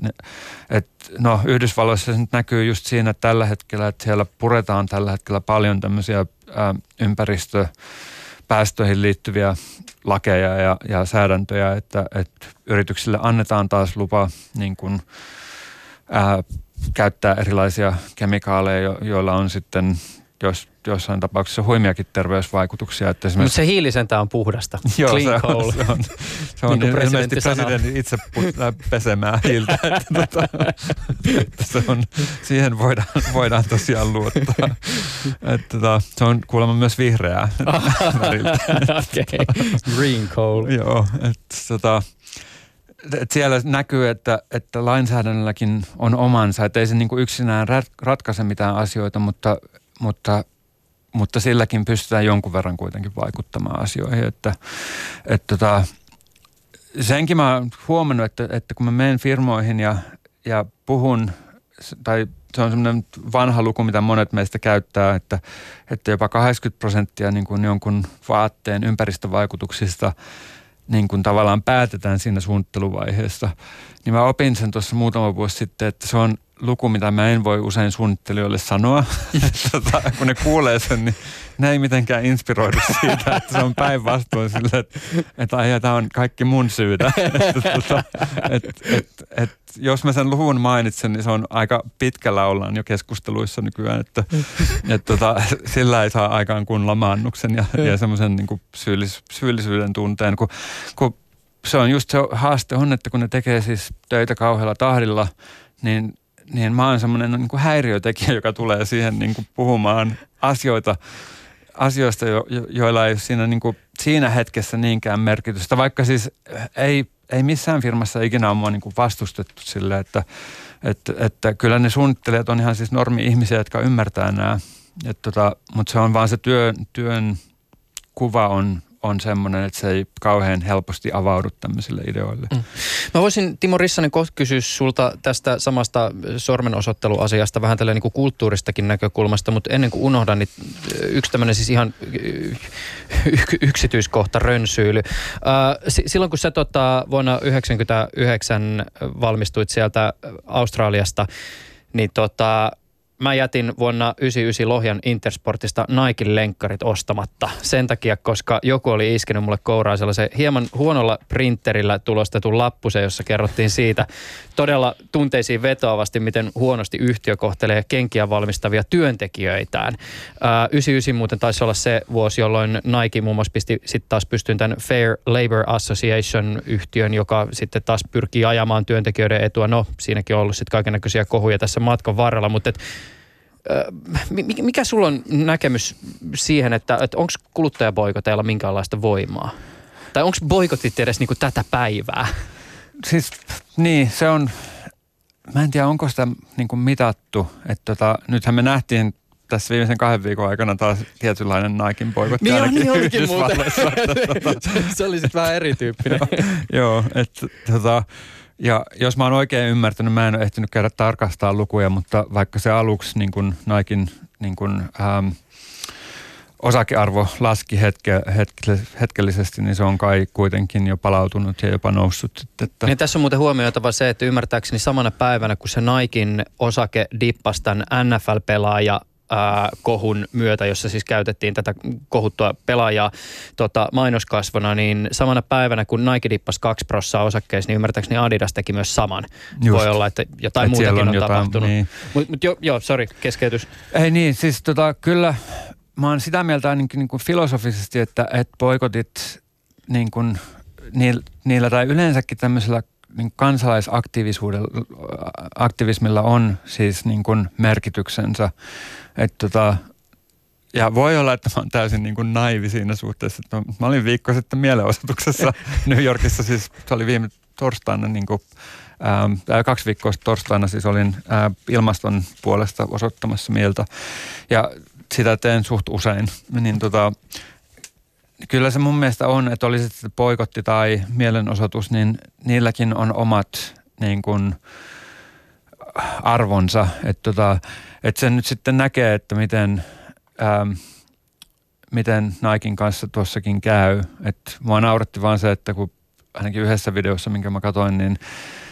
että no Yhdysvalloissa se nyt näkyy just siinä että tällä hetkellä, että siellä puretaan tällä hetkellä paljon tämmöisiä ää, ympäristö päästöihin liittyviä lakeja ja, ja säädäntöjä, että, että yrityksille annetaan taas lupa niin kuin, ää, käyttää erilaisia kemikaaleja, joilla on sitten jos, jossain tapauksessa huimiakin terveysvaikutuksia. Että Mutta se hiilisentä on puhdasta. *laughs* Joo, Clean se on, se on, se *laughs* on niin presidentti presidentin itse pesemään hiiltä. että, *laughs* tota, että se on, siihen voidaan, voidaan tosiaan luottaa. Että, tota, se on kuulemma myös vihreää okay. Green coal. Joo, että tota, että siellä näkyy, että, että lainsäädännölläkin on omansa, että ei se niin kuin yksinään ratkaise mitään asioita, mutta, mutta, mutta silläkin pystytään jonkun verran kuitenkin vaikuttamaan asioihin. Että, että tota, senkin mä oon huomannut, että, että kun mä menen firmoihin ja, ja puhun, tai se on semmoinen vanha luku, mitä monet meistä käyttää, että, että jopa 80 prosenttia niin kuin jonkun vaatteen ympäristövaikutuksista – niin kuin tavallaan päätetään siinä suunnitteluvaiheessa. Niin mä opin sen tuossa muutama vuosi sitten, että se on luku, mitä mä en voi usein suunnittelijoille sanoa. *laughs* tota, kun ne kuulee sen, niin ne ei mitenkään inspiroidu siitä, että se on päinvastoin sille, että, että ai, tämä on kaikki mun syytä. *laughs* että, tota, et, et, et, jos mä sen luvun mainitsen, niin se on aika pitkällä ollaan jo keskusteluissa nykyään, että et, tota, sillä ei saa aikaan kun lamaannuksen ja, ja semmoisen niin syyllis, syyllisyyden tunteen, kun, kun se on just se haaste on, että kun ne tekee siis töitä kauhealla tahdilla, niin niin mä oon semmoinen niin kuin häiriötekijä, joka tulee siihen niin kuin puhumaan asioita, asioista, jo, jo, joilla ei siinä, niin kuin, siinä hetkessä niinkään merkitystä. Vaikka siis ei, ei missään firmassa ikinä ole mua niin kuin vastustettu sille, että, että, että kyllä ne suunnittelijat on ihan siis normi-ihmisiä, jotka ymmärtää nämä. tota, mutta se on vaan se työn, työn kuva on on semmoinen, että se ei kauhean helposti avaudu tämmöisille ideoille. Mm. Mä voisin Timo Rissanen kohta kysyä sulta tästä samasta sormenosoitteluasiasta vähän tällä niin kulttuuristakin näkökulmasta, mutta ennen kuin unohdan, niin yksi tämmöinen siis ihan yksityiskohta rönsyily. silloin kun sä tota, vuonna 1999 valmistuit sieltä Australiasta, niin tota, mä jätin vuonna 99 Lohjan Intersportista Nike lenkkarit ostamatta sen takia, koska joku oli iskenyt mulle kouraa sellaisen hieman huonolla printerillä tulostetun lappusen, jossa kerrottiin siitä todella tunteisiin vetoavasti, miten huonosti yhtiö kohtelee kenkiä valmistavia työntekijöitään. Ää, 99 muuten taisi olla se vuosi, jolloin Nike muun muassa pisti sitten taas pystyyn tämän Fair Labor Association-yhtiön, joka sitten taas pyrkii ajamaan työntekijöiden etua. No, siinäkin on ollut sitten kaikenlaisia kohuja tässä matkan varrella, mutta et mikä sulla on näkemys siihen, että, että onko kuluttajaboikoteilla minkäänlaista voimaa? Tai onko boikotit edes niinku tätä päivää? Siis niin, se on, mä en tiedä onko sitä niinku mitattu. Että tota, nythän me nähtiin tässä viimeisen kahden viikon aikana taas tietynlainen Naikin boikotti niin, on, niin olikin muuten. *laughs* se oli sitten vähän erityyppinen. Joo, että tota, ja jos mä oon oikein ymmärtänyt, mä en ole ehtinyt käydä tarkastaa lukuja, mutta vaikka se aluksi niin kuin Naikin niin kuin, ähm, osakearvo laski hetke, hetke, hetkellisesti, niin se on kai kuitenkin jo palautunut ja jopa noussut. Että... Niin tässä on muuten huomioitava se, että ymmärtääkseni samana päivänä, kun se Naikin osake dippasi tämän NFL-pelaaja kohun myötä, jossa siis käytettiin tätä kohuttua pelaajaa tota, mainoskasvona, niin samana päivänä kun Nike dippasi kaksi prossaa osakkeissa, niin ymmärtääkseni Adidas teki myös saman. Just. Voi olla, että jotain Et muutakin on, on jotain, tapahtunut. Niin. Mutta mut jo, joo, sorry, keskeytys. Ei niin, siis tota, kyllä mä oon sitä mieltä ainakin niin kuin filosofisesti, että, että boikotit niin kuin, niillä, niillä tai yleensäkin tämmöisellä niin kansalaisaktivismilla on siis niin kuin merkityksensä. Että tota, ja voi olla, että mä oon täysin niin kuin naivi siinä suhteessa. Että mä olin viikko sitten mielenosoituksessa *laughs* New Yorkissa, siis se oli viime torstaina, niin kuin, ää, kaksi viikkoa torstaina siis olin ää, ilmaston puolesta osoittamassa mieltä. Ja sitä teen suht usein. Niin tota, kyllä se mun mielestä on, että oli sitten poikotti tai mielenosoitus, niin niilläkin on omat niin kuin, arvonsa. Että tota, et sen nyt sitten näkee, että miten, ähm, miten Naikin kanssa tuossakin käy. Että mua nauratti vaan se, että kun ainakin yhdessä videossa, minkä mä katsoin, niin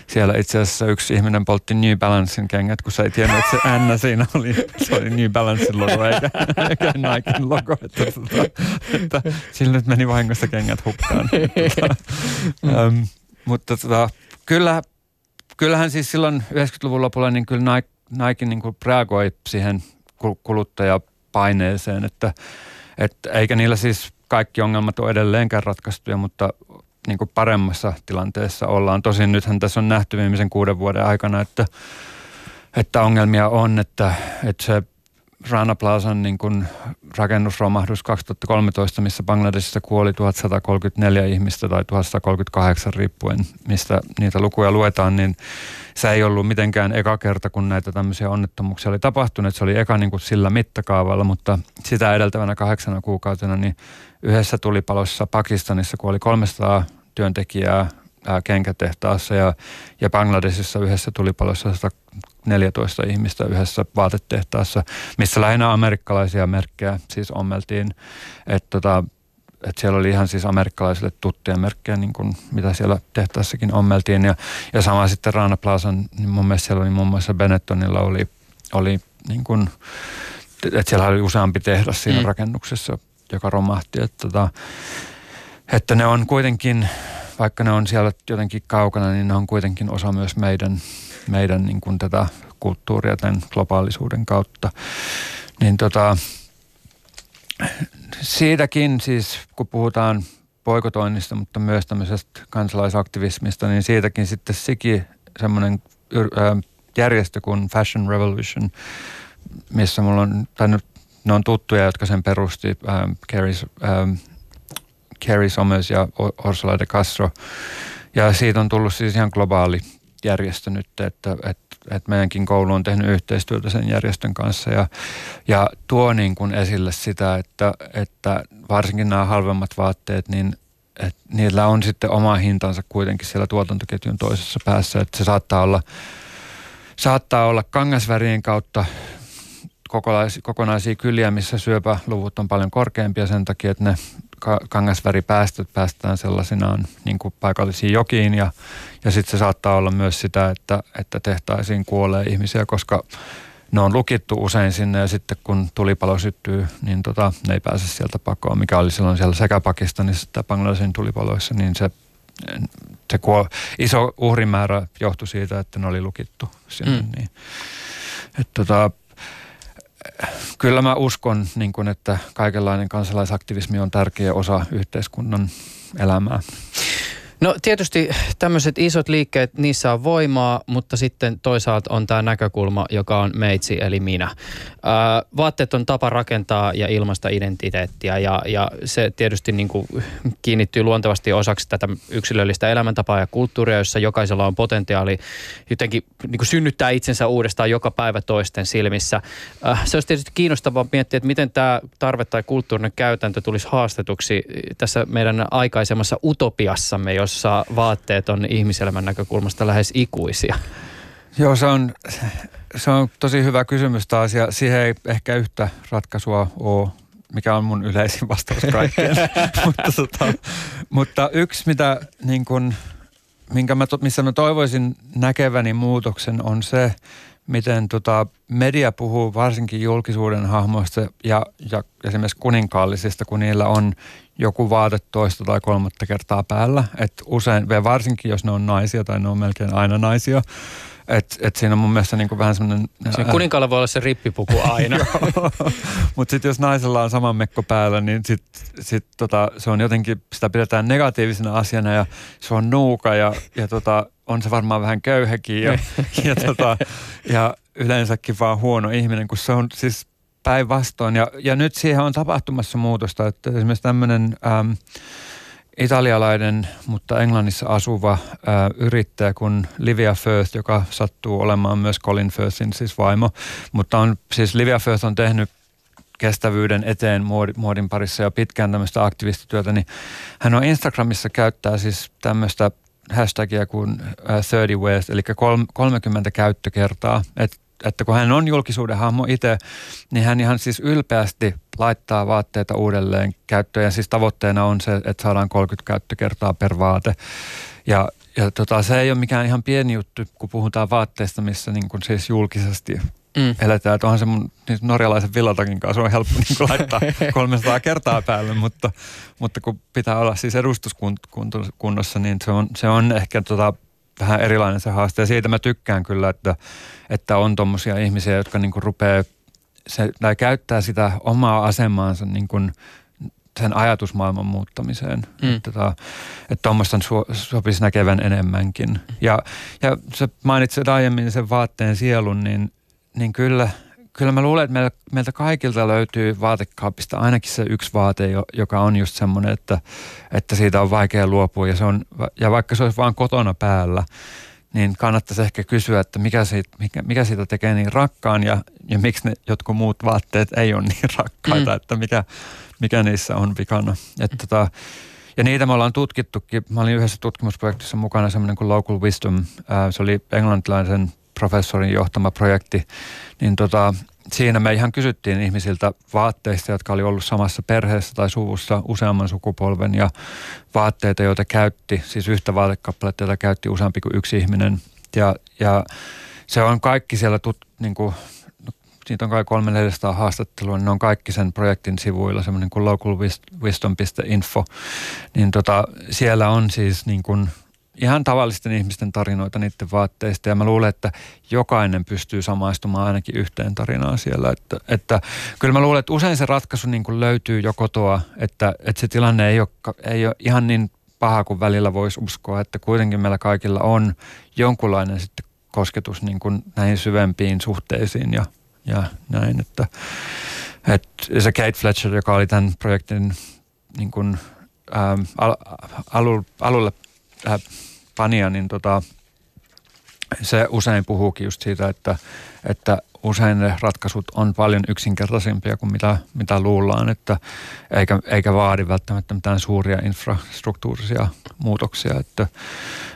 siellä itse asiassa yksi ihminen poltti New Balancein kengät, kun sä ei tiennyt, että se N siinä oli, se oli New Balancein logo eikä, eikä Nikein logo. Että, että, että sillä nyt meni vahingossa kengät hukkaan. Mutta, ähm, mutta tota, kyllä, kyllähän siis silloin 90-luvun lopulla niin kyllä Nike, Nike niin kuin reagoi siihen kuluttajapaineeseen, että, että eikä niillä siis kaikki ongelmat ole edelleenkään ratkaistuja, mutta niin kuin paremmassa tilanteessa ollaan. Tosin nythän tässä on nähty viimeisen kuuden vuoden aikana, että, että ongelmia on, että, että se Rana Plazan niin kuin rakennusromahdus 2013, missä Bangladesissa kuoli 1134 ihmistä tai 1138 riippuen, mistä niitä lukuja luetaan, niin se ei ollut mitenkään eka kerta, kun näitä tämmöisiä onnettomuuksia oli tapahtunut. Se oli eka niin kuin sillä mittakaavalla, mutta sitä edeltävänä kahdeksana kuukautena niin yhdessä tulipalossa Pakistanissa kuoli 300 työntekijää ää, kenkätehtaassa ja, ja Bangladesissa yhdessä tulipalossa 114 ihmistä yhdessä vaatetehtaassa, missä lähinnä amerikkalaisia merkkejä siis ommeltiin. Että tota, et siellä oli ihan siis amerikkalaisille tuttuja merkkejä, niin kuin mitä siellä tehtaassakin ommeltiin. Ja, ja sama sitten Rana Plazan, niin mun mielestä siellä oli muun muassa Benettonilla oli, oli niin kuin, että siellä oli useampi tehdas siinä mm. rakennuksessa, joka romahti. Että, tota, että ne on kuitenkin, vaikka ne on siellä jotenkin kaukana, niin ne on kuitenkin osa myös meidän, meidän niin kuin tätä kulttuuria tämän globaalisuuden kautta. Niin tota, siitäkin siis, kun puhutaan poikotoinnista, mutta myös tämmöisestä kansalaisaktivismista, niin siitäkin sitten siki semmoinen järjestö kuin Fashion Revolution, missä mulla on, tai nyt ne on tuttuja, jotka sen perusti, ähm, Carrie, ähm, Carrie Somers ja Ursula de Castro. Ja siitä on tullut siis ihan globaali järjestö nyt, että, että, että meidänkin koulu on tehnyt yhteistyötä sen järjestön kanssa. Ja, ja tuo niin kuin esille sitä, että, että varsinkin nämä halvemmat vaatteet, niin että niillä on sitten oma hintansa kuitenkin siellä tuotantoketjun toisessa päässä, että se saattaa olla, saattaa olla kangasvärien kautta kokonaisia kyliä, missä syöpäluvut on paljon korkeampia sen takia, että ne kangasväripäästöt päästään sellaisinaan niin kuin paikallisiin jokiin ja, ja sitten se saattaa olla myös sitä, että, että tehtaisiin kuolee ihmisiä, koska ne on lukittu usein sinne ja sitten kun tulipalo syttyy, niin tota, ne ei pääse sieltä pakoon, mikä oli silloin siellä sekä Pakistanissa että Bangladesin tulipaloissa, niin se, se kuo, iso uhrimäärä johtui siitä, että ne oli lukittu sinne. Mm. Niin. Et tota, kyllä mä uskon, niin kun, että kaikenlainen kansalaisaktivismi on tärkeä osa yhteiskunnan elämää. No tietysti tämmöiset isot liikkeet, niissä on voimaa, mutta sitten toisaalta on tämä näkökulma, joka on meitsi eli minä. Ää, vaatteet on tapa rakentaa ja ilmaista identiteettiä ja, ja se tietysti niin kuin kiinnittyy luontevasti osaksi tätä yksilöllistä elämäntapaa ja kulttuuria, jossa jokaisella on potentiaali jotenkin niin kuin synnyttää itsensä uudestaan joka päivä toisten silmissä. Ää, se olisi tietysti kiinnostavaa miettiä, että miten tämä tarve tai kulttuurinen käytäntö tulisi haastetuksi tässä meidän aikaisemmassa utopiassamme, jossa vaatteet on ihmiselämän näkökulmasta lähes ikuisia? Joo, se on, se on tosi hyvä kysymys taas ja siihen ei ehkä yhtä ratkaisua ole, mikä on mun yleisin vastaus kaikkeen. *laughs* mutta, tota, mutta yksi, mitä, niin kun, minkä mä, missä mä toivoisin näkeväni muutoksen on se, miten tota, media puhuu varsinkin julkisuuden hahmoista ja, ja esimerkiksi kuninkaallisista, kun niillä on joku vaate toista tai kolmatta kertaa päällä. Et usein, varsinkin jos ne on naisia tai ne on melkein aina naisia, et, et siinä on mun mielestä niinku vähän semmoinen... Se kuninkaalla voi olla se rippipuku aina. *laughs* Mutta sitten jos naisella on sama mekko päällä, niin sit, sit tota, se on jotenkin, sitä pidetään negatiivisena asiana ja se on nuuka ja, ja tota, on se varmaan vähän köyhäkin ja, *laughs* ja, tota, ja yleensäkin vaan huono ihminen, kun se on siis päinvastoin. Ja, ja nyt siihen on tapahtumassa muutosta, että esimerkiksi tämmöinen ähm, italialainen, mutta Englannissa asuva äh, yrittäjä kuin Livia Firth, joka sattuu olemaan myös Colin Firthin siis vaimo. Mutta on, siis Livia Firth on tehnyt kestävyyden eteen muodin parissa jo pitkään tämmöistä aktivistityötä, niin hän on Instagramissa käyttää siis tämmöistä hashtagia kuin 30 Ways, eli 30 käyttökertaa. Et, että kun hän on julkisuuden hahmo itse, niin hän ihan siis ylpeästi laittaa vaatteita uudelleen käyttöön. Ja siis tavoitteena on se, että saadaan 30 käyttökertaa per vaate. Ja, ja tota, se ei ole mikään ihan pieni juttu, kun puhutaan vaatteista, missä niin kuin siis julkisesti mm. eletään. Että onhan se mun niin norjalaisen villatakin kanssa on helppo niin laittaa *laughs* 300 kertaa päälle, mutta, mutta kun pitää olla siis edustuskunnossa, niin se on, se on ehkä tota, vähän erilainen se haaste. Ja siitä mä tykkään kyllä, että, että on tuommoisia ihmisiä, jotka niin kuin rupeaa se, tai käyttää sitä omaa asemaansa niin kuin sen ajatusmaailman muuttamiseen. Mm. Että tuommoista tota, sopisi näkevän enemmänkin. Ja, ja sä mainitsit aiemmin sen vaatteen sielun, niin niin kyllä, kyllä mä luulen, että meiltä, meiltä kaikilta löytyy vaatekaapista ainakin se yksi vaate, joka on just semmoinen, että, että siitä on vaikea luopua. Ja, se on, ja vaikka se olisi vaan kotona päällä, niin kannattaisi ehkä kysyä, että mikä siitä, mikä, mikä siitä tekee niin rakkaan ja, ja miksi ne jotkut muut vaatteet ei ole niin rakkaita, mm. että mikä, mikä niissä on vikana. Että tota, ja niitä me ollaan tutkittukin. Mä olin yhdessä tutkimusprojektissa mukana semmoinen kuin Local Wisdom. se oli englantilaisen professorin johtama projekti, niin tota, siinä me ihan kysyttiin ihmisiltä vaatteista, jotka oli ollut samassa perheessä tai suvussa useamman sukupolven ja vaatteita, joita käytti, siis yhtä vaatekappaletta, joita käytti useampi kuin yksi ihminen. Ja, ja se on kaikki siellä, tut, niin kuin, siitä on kai 300 haastattelua, niin ne on kaikki sen projektin sivuilla, semmoinen kuin localwisdom.info, niin tota, siellä on siis niin kuin – ihan tavallisten ihmisten tarinoita niiden vaatteista ja mä luulen, että jokainen pystyy samaistumaan ainakin yhteen tarinaan siellä. Että, että kyllä mä luulen, että usein se ratkaisu niin kuin löytyy jo kotoa, että, että se tilanne ei ole, ei ole ihan niin paha kuin välillä voisi uskoa, että kuitenkin meillä kaikilla on jonkunlainen sitten kosketus niin kuin näihin syvempiin suhteisiin ja, ja näin. Että, että se Kate Fletcher, joka oli tämän projektin niin kuin, ähm, al, alu, alulle äh, Pania, niin tota, se usein puhuukin just siitä, että, että usein ne ratkaisut on paljon yksinkertaisempia kuin mitä, mitä luullaan, että eikä, eikä vaadi välttämättä mitään suuria infrastruktuurisia muutoksia, että,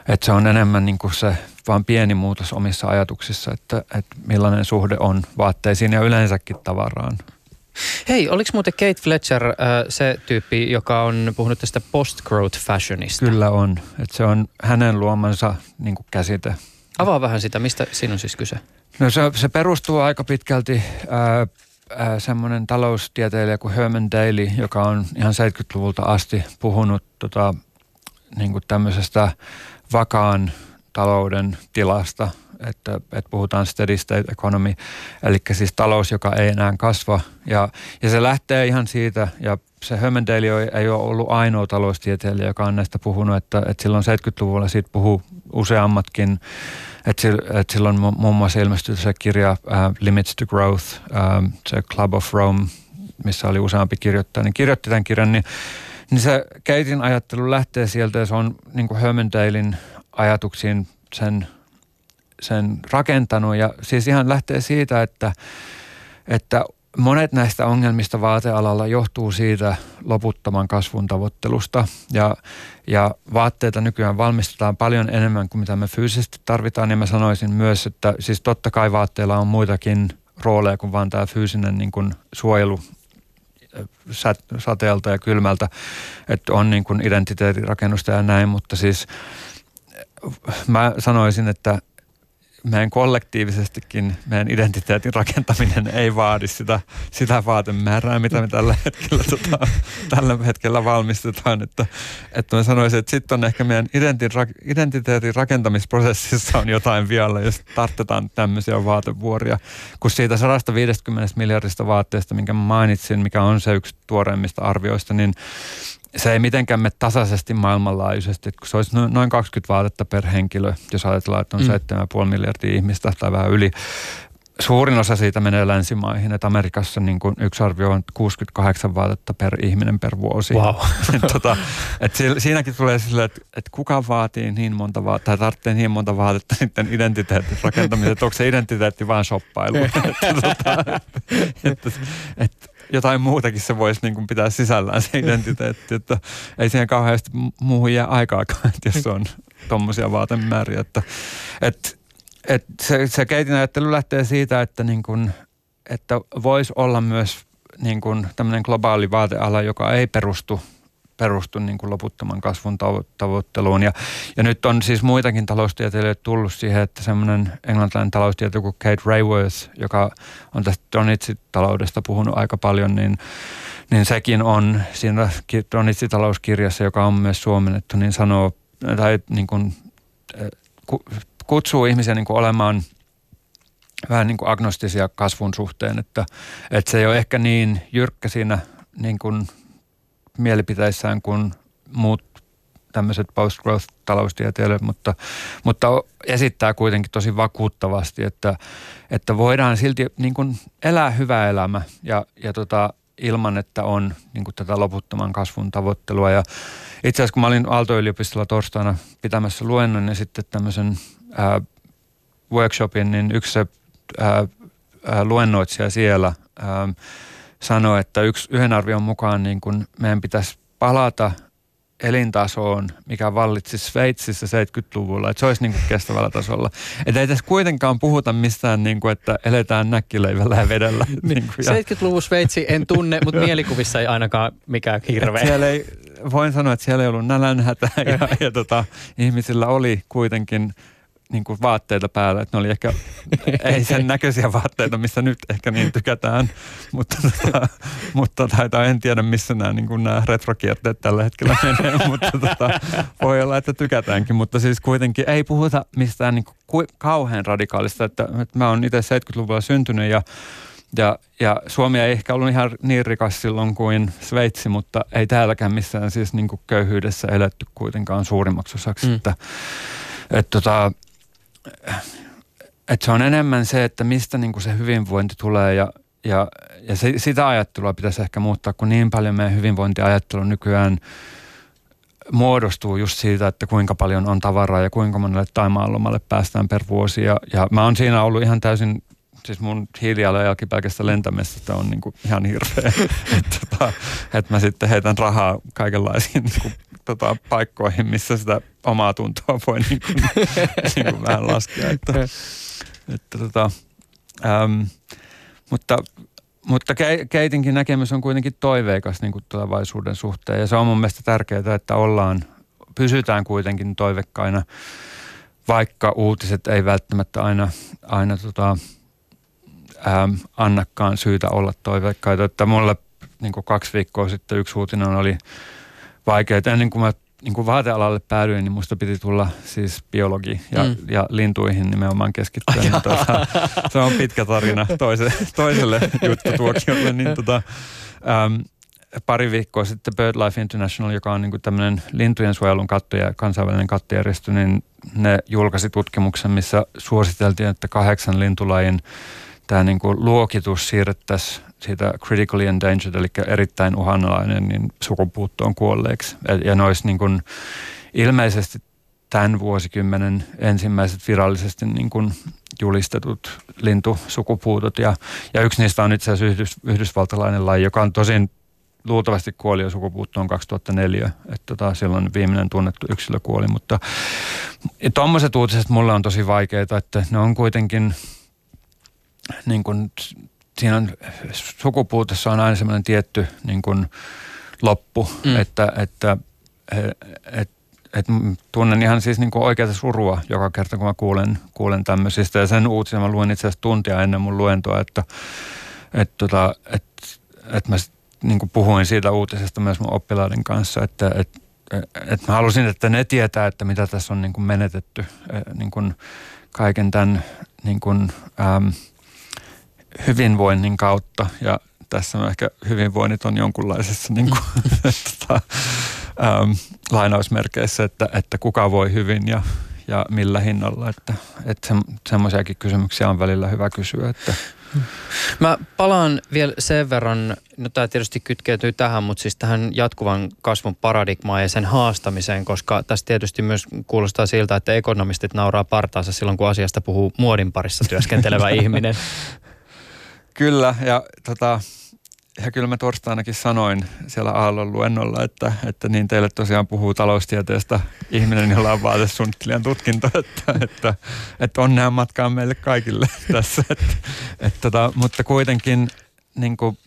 että se on enemmän niin kuin se vaan pieni muutos omissa ajatuksissa, että, että millainen suhde on vaatteisiin ja yleensäkin tavaraan. Hei, oliko muuten Kate Fletcher äh, se tyyppi, joka on puhunut tästä post-growth fashionista? Kyllä on. että se on hänen luomansa niin käsite. Avaa vähän sitä, mistä siinä on siis kyse? No se, se perustuu aika pitkälti ää, ää, semmoinen taloustieteilijä kuin Herman Daly, joka on ihan 70-luvulta asti puhunut tota, niin kuin tämmöisestä vakaan talouden tilasta – että, että puhutaan steady state economy, eli siis talous, joka ei enää kasva. Ja, ja se lähtee ihan siitä, ja se Hermandale ei ole ollut ainoa taloustieteilijä, joka on näistä puhunut, että, että silloin 70-luvulla siitä puhuu useammatkin, että, että silloin muun muassa ilmestyi se kirja uh, Limits to Growth, uh, se Club of Rome, missä oli useampi kirjoittaja, niin kirjoitti tämän kirjan, niin, niin se Keitin ajattelu lähtee sieltä ja se on niin Hermandalein ajatuksiin sen sen rakentanut. Ja siis ihan lähtee siitä, että, että monet näistä ongelmista vaatealalla johtuu siitä loputtoman kasvun tavoittelusta. Ja, ja vaatteita nykyään valmistetaan paljon enemmän kuin mitä me fyysisesti tarvitaan. Ja mä sanoisin myös, että siis totta kai vaatteilla on muitakin rooleja kuin vaan tämä fyysinen niin kuin suojelu sateelta ja kylmältä, että on niin kuin identiteetirakennusta ja näin, mutta siis mä sanoisin, että meidän kollektiivisestikin, meidän identiteetin rakentaminen ei vaadi sitä, sitä vaatemäärää, mitä me tällä hetkellä, tota, tällä hetkellä valmistetaan. Että, että mä sanoisin, että sitten on ehkä meidän identiteetin rakentamisprosessissa on jotain vielä, jos tartetaan tämmöisiä vaatevuoria. Kun siitä 150 miljardista vaatteesta, minkä mainitsin, mikä on se yksi tuoreimmista arvioista, niin se ei mitenkään mene tasaisesti maailmanlaajuisesti, kun se olisi noin 20 vaatetta per henkilö, jos ajatellaan, että on mm. 7,5 miljardia ihmistä tai vähän yli. suurin osa siitä menee länsimaihin, että Amerikassa niin kuin yksi arvio on 68 vaatetta per ihminen per vuosi. Wow. *laughs* tota, et siinäkin tulee sille, että, että kuka vaatii niin monta vaatetta, tai tarvitsee niin monta vaatetta *laughs* sitten identiteetin rakentamiseen, että onko se identiteetti vain shoppailu. *laughs* että, tota, että, että, jotain muutakin se voisi niin kuin pitää sisällään se identiteetti, että ei siihen kauheasti muuhun jää aikaakaan, että jos on tuommoisia vaatemääriä. Että, että et se, se keitin lähtee siitä, että, niin kun, että voisi olla myös niin kun tämmöinen globaali vaateala, joka ei perustu perustu niin kuin loputtoman kasvun tavoitteluun. Ja, ja nyt on siis muitakin taloustieteilijöitä tullut siihen, että semmoinen englantilainen taloustieteilijä kuin Kate Rayworth, joka on tästä Donitsi-taloudesta puhunut aika paljon, niin, niin sekin on siinä Donitsi-talouskirjassa, joka on myös suomennettu, niin sanoo, tai niin kuin, kutsuu ihmisiä niin kuin olemaan vähän niin kuin agnostisia kasvun suhteen, että, että se ei ole ehkä niin jyrkkä siinä niin kuin mielipiteissään kuin muut tämmöiset post-growth-taloustieteilijät, mutta, mutta esittää kuitenkin tosi vakuuttavasti, että, että voidaan silti niin kuin elää hyvä elämä ja, ja tota, ilman, että on niin kuin tätä loputtoman kasvun tavoittelua. Ja itse asiassa kun mä olin Aalto-yliopistolla torstaina pitämässä luennon ja sitten tämmöisen ää, workshopin, niin yksi se ää, ää, luennoitsija siellä ää, sanoi, että yksi, yhden arvion mukaan niin kun meidän pitäisi palata elintasoon, mikä vallitsi Sveitsissä 70-luvulla, että se olisi niin kuin kestävällä tasolla. Että ei tässä kuitenkaan puhuta mistään, niin kuin, että eletään näkkileivällä ja vedellä. *laughs* niin kuin, ja... 70-luvun Sveitsi en tunne, *laughs* mutta mielikuvissa ei ainakaan mikään hirveä. siellä ei, voin sanoa, että siellä ei ollut nälänhätä *laughs* ja, ja tota, ihmisillä oli kuitenkin – niin kuin vaatteita päällä, että ne oli ehkä, *laughs* ei sen näköisiä vaatteita, missä nyt ehkä niin tykätään, mutta, tota, mutta tai, en tiedä, missä nämä, niin kuin nämä retrokierteet tällä hetkellä menee, *laughs* mutta tota, voi olla, että tykätäänkin, mutta siis kuitenkin ei puhuta mistään niin kuin kauhean radikaalista, että, että mä oon itse 70-luvulla syntynyt ja ja, ja Suomi ei ehkä ollut ihan niin rikas silloin kuin Sveitsi, mutta ei täälläkään missään siis niin kuin köyhyydessä eletty kuitenkaan suurimmaksi osaksi. Mm. Että, että tota, että se on enemmän se, että mistä niin kuin se hyvinvointi tulee ja, ja, ja se, sitä ajattelua pitäisi ehkä muuttaa, kun niin paljon meidän hyvinvointiajattelu nykyään muodostuu just siitä, että kuinka paljon on tavaraa ja kuinka monelle taimaanlomalle päästään per vuosi. Ja, ja mä oon siinä ollut ihan täysin siis mun hiilijalanjälki pelkästä lentämisestä on niin kuin ihan hirveä. *laughs* että tota, et mä sitten heitän rahaa kaikenlaisiin niin kuin, tota, paikkoihin, missä sitä omaa tuntoa voi niin kuin, *laughs* niin kuin vähän laskea. Että, että, tota, äm, mutta mutta Keitinkin näkemys on kuitenkin toiveikas niin kuin tulevaisuuden suhteen ja se on mun mielestä tärkeää, että ollaan, pysytään kuitenkin toivekkaina, vaikka uutiset ei välttämättä aina, aina tota, ähm, annakaan syytä olla toiveikkaita. Että mulle niin kuin kaksi viikkoa sitten yksi uutinen oli vaikea. Ennen kuin mä niin kuin vaatealalle päädyin, niin musta piti tulla siis biologi ja, mm. ja lintuihin nimenomaan keskittyä. Niin tuota, *laughs* se on pitkä tarina toise, toiselle juttutuokiolle. Niin tuota, äm, pari viikkoa sitten BirdLife International, joka on niin tämmöinen lintujen suojelun katto ja kansainvälinen kattojärjestö, niin ne julkaisi tutkimuksen, missä suositeltiin, että kahdeksan lintulajin tämä niin kuin luokitus siirrettäisiin siitä critically endangered, eli erittäin uhanalainen, niin sukupuuttoon kuolleeksi. Ja ne olisi niin kuin ilmeisesti tämän vuosikymmenen ensimmäiset virallisesti niin kuin julistetut lintusukupuutot. Ja, ja yksi niistä on itse asiassa yhdys, yhdysvaltalainen laji, joka on tosin luultavasti kuoli jo sukupuuttoon 2004, että tota, silloin viimeinen tunnettu yksilö kuoli, mutta tuommoiset uutiset mulle on tosi vaikeita, että ne on kuitenkin niin kuin, siinä on, sukupuutessa on aina semmoinen tietty niin kuin loppu, mm. että, että et, et, tunnen ihan siis niin kuin oikeata surua joka kerta, kun mä kuulen, kuulen tämmöisistä. Ja sen uutisen mä luen itse asiassa tuntia ennen mun luentoa, että et, tota, et, et mä niin kuin puhuin siitä uutisesta myös mun oppilaiden kanssa, että et, et mä halusin, että ne tietää, että mitä tässä on niin kuin menetetty niin kuin kaiken tämän niin kuin, ähm, hyvinvoinnin kautta ja tässä on ehkä hyvinvoinnit on jonkunlaisessa niin kuin, *laughs* tota, ähm, lainausmerkeissä, että, että kuka voi hyvin ja, ja millä hinnalla. Että, että se, semmoisiakin kysymyksiä on välillä hyvä kysyä. Että. Mä palaan vielä sen verran, no tämä tietysti kytkeytyy tähän, mutta siis tähän jatkuvan kasvun paradigmaan ja sen haastamiseen, koska tässä tietysti myös kuulostaa siltä, että ekonomistit nauraa partaansa silloin, kun asiasta puhuu muodin parissa työskentelevä *laughs* ihminen. Kyllä, ja tota, ja kyllä mä torstainakin sanoin siellä Aallon luennolla, että, että niin teille tosiaan puhuu taloustieteestä ihminen, jolla on vaatesuunnittelijan tutkinto, että, että, että onnea matkaan meille kaikille *laughs* tässä. Että, että, tota, mutta kuitenkin niin kuin,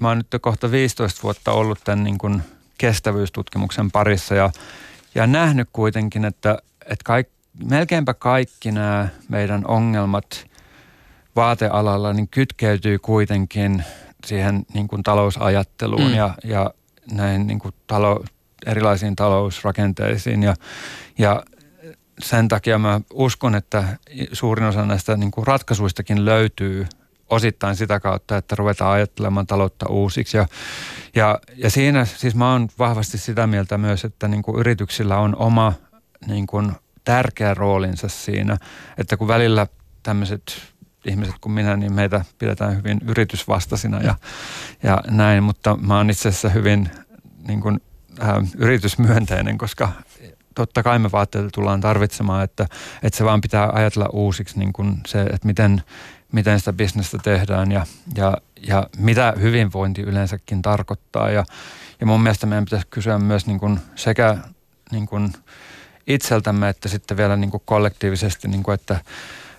mä oon nyt kohta 15 vuotta ollut tämän niin kuin kestävyystutkimuksen parissa ja, ja nähnyt kuitenkin, että, että kaik, melkeinpä kaikki nämä meidän ongelmat – vaatealalla niin kytkeytyy kuitenkin siihen niin kuin talousajatteluun mm. ja, ja näin niin kuin talo, erilaisiin talousrakenteisiin ja, ja sen takia mä uskon, että suurin osa näistä niin kuin ratkaisuistakin löytyy osittain sitä kautta, että ruvetaan ajattelemaan taloutta uusiksi. Ja, ja, ja siinä siis mä oon vahvasti sitä mieltä myös, että niin kuin yrityksillä on oma niin kuin tärkeä roolinsa siinä, että kun välillä tämmöiset ihmiset kuin minä, niin meitä pidetään hyvin yritysvastaisina ja, ja näin, mutta mä oon itse asiassa hyvin niin kuin, äh, yritysmyönteinen, koska totta kai me vaatteita tullaan tarvitsemaan, että, että se vaan pitää ajatella uusiksi niin kuin se, että miten, miten sitä bisnestä tehdään ja, ja, ja mitä hyvinvointi yleensäkin tarkoittaa. Ja, ja mun mielestä meidän pitäisi kysyä myös niin kuin sekä niin kuin itseltämme että sitten vielä niin kuin kollektiivisesti, niin kuin että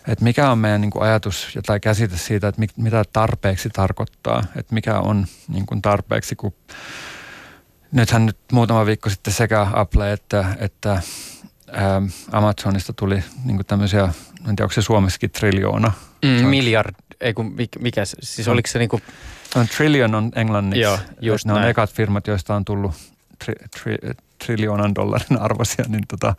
että mikä on meidän niin kuin ajatus tai käsite siitä, että mitä tarpeeksi tarkoittaa, että mikä on niin kuin tarpeeksi, kun nythän nyt muutama viikko sitten sekä Apple että, että ää, Amazonista tuli niin kuin tämmöisiä, en tiedä onko se suomessakin triljoona. Mm, miljard, ei kun mikä, siis oliko se niin kuin... On trillion on englanniksi. Joo, just ne näin. on ekat firmat, joista on tullut tri, tri, triljoonan dollarin arvoisia, niin tota,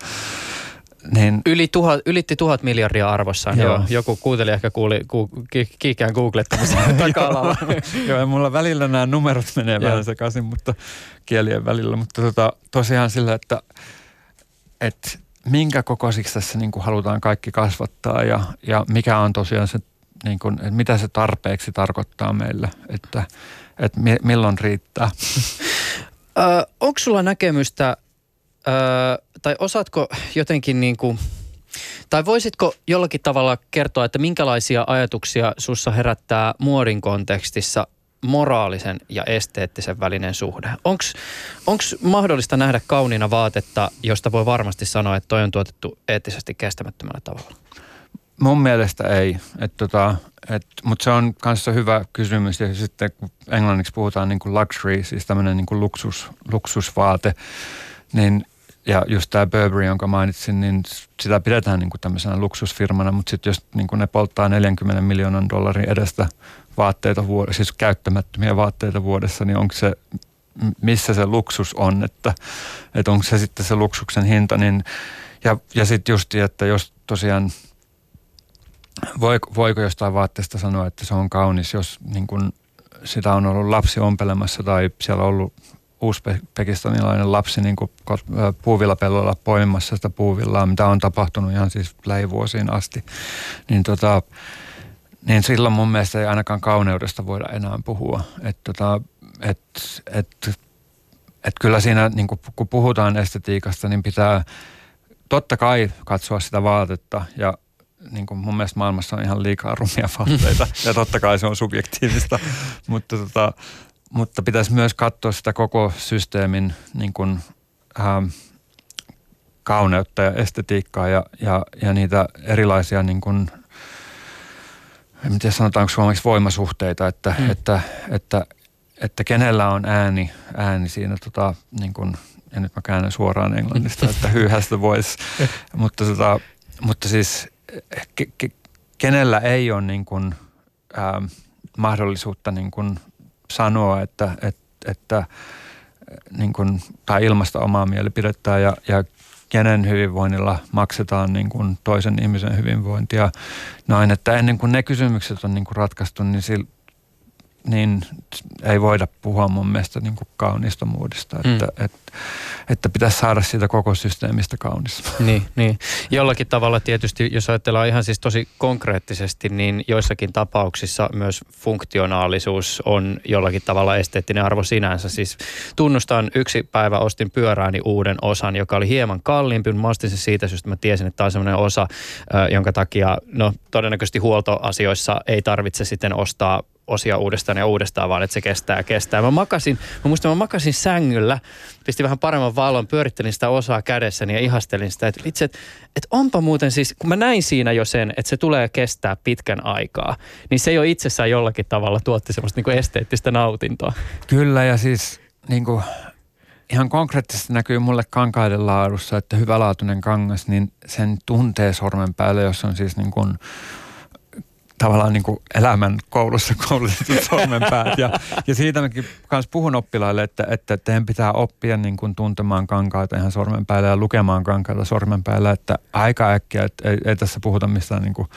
niin, Yli tuhat, ylitti tuhat miljardia arvossaan. Joo. Joo. Joku kuunteli ehkä kuuli, ku, ki, kiikään googlettamisen *laughs* taka *laughs* Joo, ja mulla välillä nämä numerot menee vähän sekaisin, mutta kielien välillä. Mutta tota, tosiaan sillä, että, että minkä kokoisiksi tässä niin kuin halutaan kaikki kasvattaa ja, ja mikä on tosiaan se, niin kuin, että mitä se tarpeeksi tarkoittaa meille, että, että milloin riittää. *laughs* Onko sulla näkemystä Öö, tai osaatko jotenkin niin kuin, tai voisitko jollakin tavalla kertoa, että minkälaisia ajatuksia sussa herättää muodin kontekstissa moraalisen ja esteettisen välinen suhde? Onko mahdollista nähdä kauniina vaatetta, josta voi varmasti sanoa, että toi on tuotettu eettisesti kestämättömällä tavalla? Mun mielestä ei, et tota, mutta se on kanssa hyvä kysymys ja sitten kun englanniksi puhutaan niin kuin luxury, siis tämmöinen niin kuin luksus, luksusvaate, niin ja just tämä Burberry, jonka mainitsin, niin sitä pidetään niin kuin tämmöisenä luksusfirmana, mutta sitten jos niin kuin ne polttaa 40 miljoonan dollarin edestä vaatteita vuodessa, siis käyttämättömiä vaatteita vuodessa, niin onko se, missä se luksus on, että, että onko se sitten se luksuksen hinta, niin ja, ja sitten just, että jos tosiaan, voiko, voiko jostain vaatteesta sanoa, että se on kaunis, jos niin kun sitä on ollut lapsi ompelemassa tai siellä on ollut uusbekistanilainen lapsi niin kuin puuvillapellolla poimimassa sitä puuvillaa, mitä on tapahtunut ihan siis lähivuosiin asti, niin, tota, niin silloin mun mielestä ei ainakaan kauneudesta voida enää puhua. Että tota, et, et, et kyllä siinä, niin kuin, kun puhutaan estetiikasta, niin pitää totta kai katsoa sitä vaatetta ja niin kuin mun mielestä maailmassa on ihan liikaa rumia vaatteita. *laughs* Ja totta kai se on subjektiivista, mutta tota, mutta pitäisi myös katsoa sitä koko systeemin niin kuin, ähm, kauneutta ja estetiikkaa ja, ja, ja niitä erilaisia niin kuin, en tiedä sanotaanko suomeksi voimasuhteita, että, mm. että, että, että kenellä on ääni, ääni siinä tota, niin kuin, ja nyt mä käännän suoraan englannista, *laughs* että who has the voice, *laughs* mutta, tota, mutta siis ke, ke, kenellä ei ole niin kuin, ähm, mahdollisuutta niin kuin sanoa, että, että, että niin kuin, tai ilmasta omaa mielipidettä ja, ja kenen hyvinvoinnilla maksetaan niin kuin toisen ihmisen hyvinvointia. Noin, että ennen kuin ne kysymykset on niin kuin ratkaistu, niin niin ei voida puhua mun mielestä niin kuin kauniista muodista, että, mm. että, että pitäisi saada siitä koko systeemistä kaunis. *laughs* Niin, niin. Jollakin tavalla tietysti, jos ajatellaan ihan siis tosi konkreettisesti, niin joissakin tapauksissa myös funktionaalisuus on jollakin tavalla esteettinen arvo sinänsä. Siis tunnustan, yksi päivä ostin pyörääni uuden osan, joka oli hieman kalliimpi, mutta mä ostin se siitä syystä, että mä tiesin, että tämä on sellainen osa, jonka takia no todennäköisesti huoltoasioissa ei tarvitse sitten ostaa osia uudestaan ja uudestaan, vaan että se kestää kestää. Mä makasin, mä muistan, mä makasin sängyllä, pistin vähän paremman valon, pyörittelin sitä osaa kädessäni ja ihastelin sitä, että itse, että, että onpa muuten siis, kun mä näin siinä jo sen, että se tulee kestää pitkän aikaa, niin se jo itsessään jollakin tavalla tuotti semmoista niin kuin esteettistä nautintoa. Kyllä ja siis niin kuin, ihan konkreettisesti näkyy mulle kankaiden laadussa, että hyvälaatuinen kangas, niin sen tuntee sormen päälle, jos on siis niin kuin tavallaan niin kuin elämän koulussa koulutetut *laughs* sormenpäät. Ja, ja siitä mäkin kanssa puhun oppilaille, että, että teidän pitää oppia niin kuin tuntemaan kankaita ihan sormenpäällä ja lukemaan kankaita sormenpäällä, että aika äkkiä, että ei, ei tässä puhuta mistään niin kuin,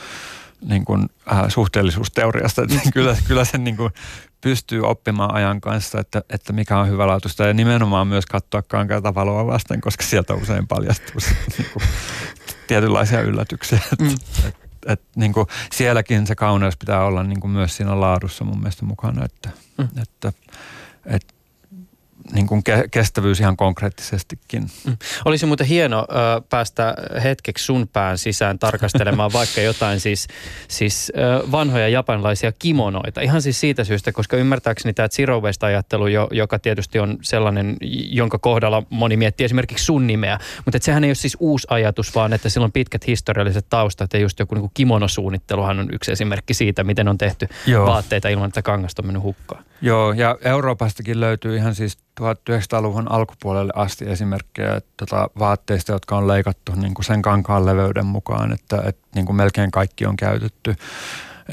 niin kuin, äh, suhteellisuusteoriasta, että *laughs* kyllä, kyllä sen niin kuin pystyy oppimaan ajan kanssa, että, että mikä on hyvälaatuista ja nimenomaan myös katsoa kankaita valoa vasten, koska sieltä usein paljastuu *laughs* niin kuin, tietynlaisia yllätyksiä. Mm. Että, et, niin kuin sielläkin se kauneus pitää olla niin kuin myös siinä laadussa mun mielestä mukana, että, mm. että, että niin kuin ke- kestävyys ihan konkreettisestikin. Mm. Olisi muuten hieno ö, päästä hetkeksi sun pään sisään tarkastelemaan *laughs* vaikka jotain siis, siis ö, vanhoja japanilaisia kimonoita. Ihan siis siitä syystä, koska ymmärtääkseni tämä zero waste-ajattelu, jo, joka tietysti on sellainen, jonka kohdalla moni miettii esimerkiksi sun nimeä, mutta et sehän ei ole siis uusi ajatus, vaan että sillä on pitkät historialliset taustat ja just joku niin kuin kimonosuunnitteluhan on yksi esimerkki siitä, miten on tehty Joo. vaatteita ilman, että kangasta on mennyt hukkaan. Joo, ja Euroopastakin löytyy ihan siis 1900-luvun alkupuolelle asti esimerkkejä tota, vaatteista, jotka on leikattu niin kuin sen kankaan leveyden mukaan, että, että niin kuin melkein kaikki on käytetty.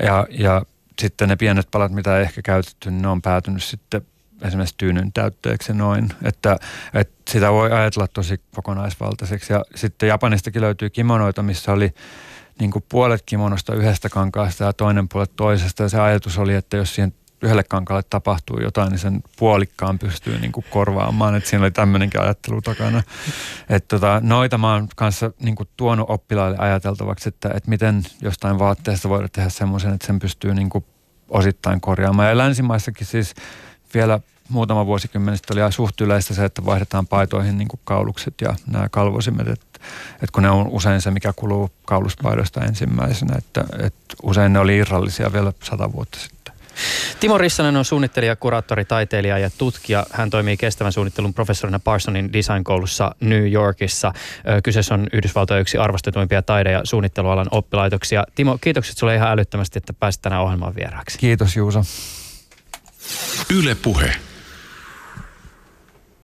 Ja, ja sitten ne pienet palat, mitä ei ehkä käytetty, niin ne on päätynyt sitten esimerkiksi tyynyn täytteeksi noin, että, että sitä voi ajatella tosi kokonaisvaltaiseksi. Ja sitten Japanistakin löytyy kimonoita, missä oli niin kuin puolet kimonosta yhdestä kankaasta ja toinen puolet toisesta. Ja se ajatus oli, että jos siihen yhdelle kankaalle tapahtuu jotain, niin sen puolikkaan pystyy niin kuin korvaamaan. Että siinä oli tämmöinenkin ajattelu takana. Että tota, noita mä oon kanssa niin kuin tuonut oppilaille ajateltavaksi, että, että miten jostain vaatteesta voidaan tehdä semmoisen, että sen pystyy niin kuin osittain korjaamaan. Ja länsimaissakin siis vielä muutama vuosikymmen sitten oli suht yleistä se, että vaihdetaan paitoihin niin kuin kaulukset ja nämä kalvosimet, että, että kun ne on usein se, mikä kuluu kauluspaidosta ensimmäisenä, että, että usein ne oli irrallisia vielä sata vuotta sitten. Timo Rissanen on suunnittelija, kuraattori, taiteilija ja tutkija. Hän toimii kestävän suunnittelun professorina Parsonin designkoulussa New Yorkissa. Kyseessä on Yhdysvaltojen yksi arvostetuimpia taide- ja suunnittelualan oppilaitoksia. Timo, kiitokset sulle ihan älyttömästi, että pääsit tänään ohjelmaan vieraaksi. Kiitos Juuso. Yle Puhe.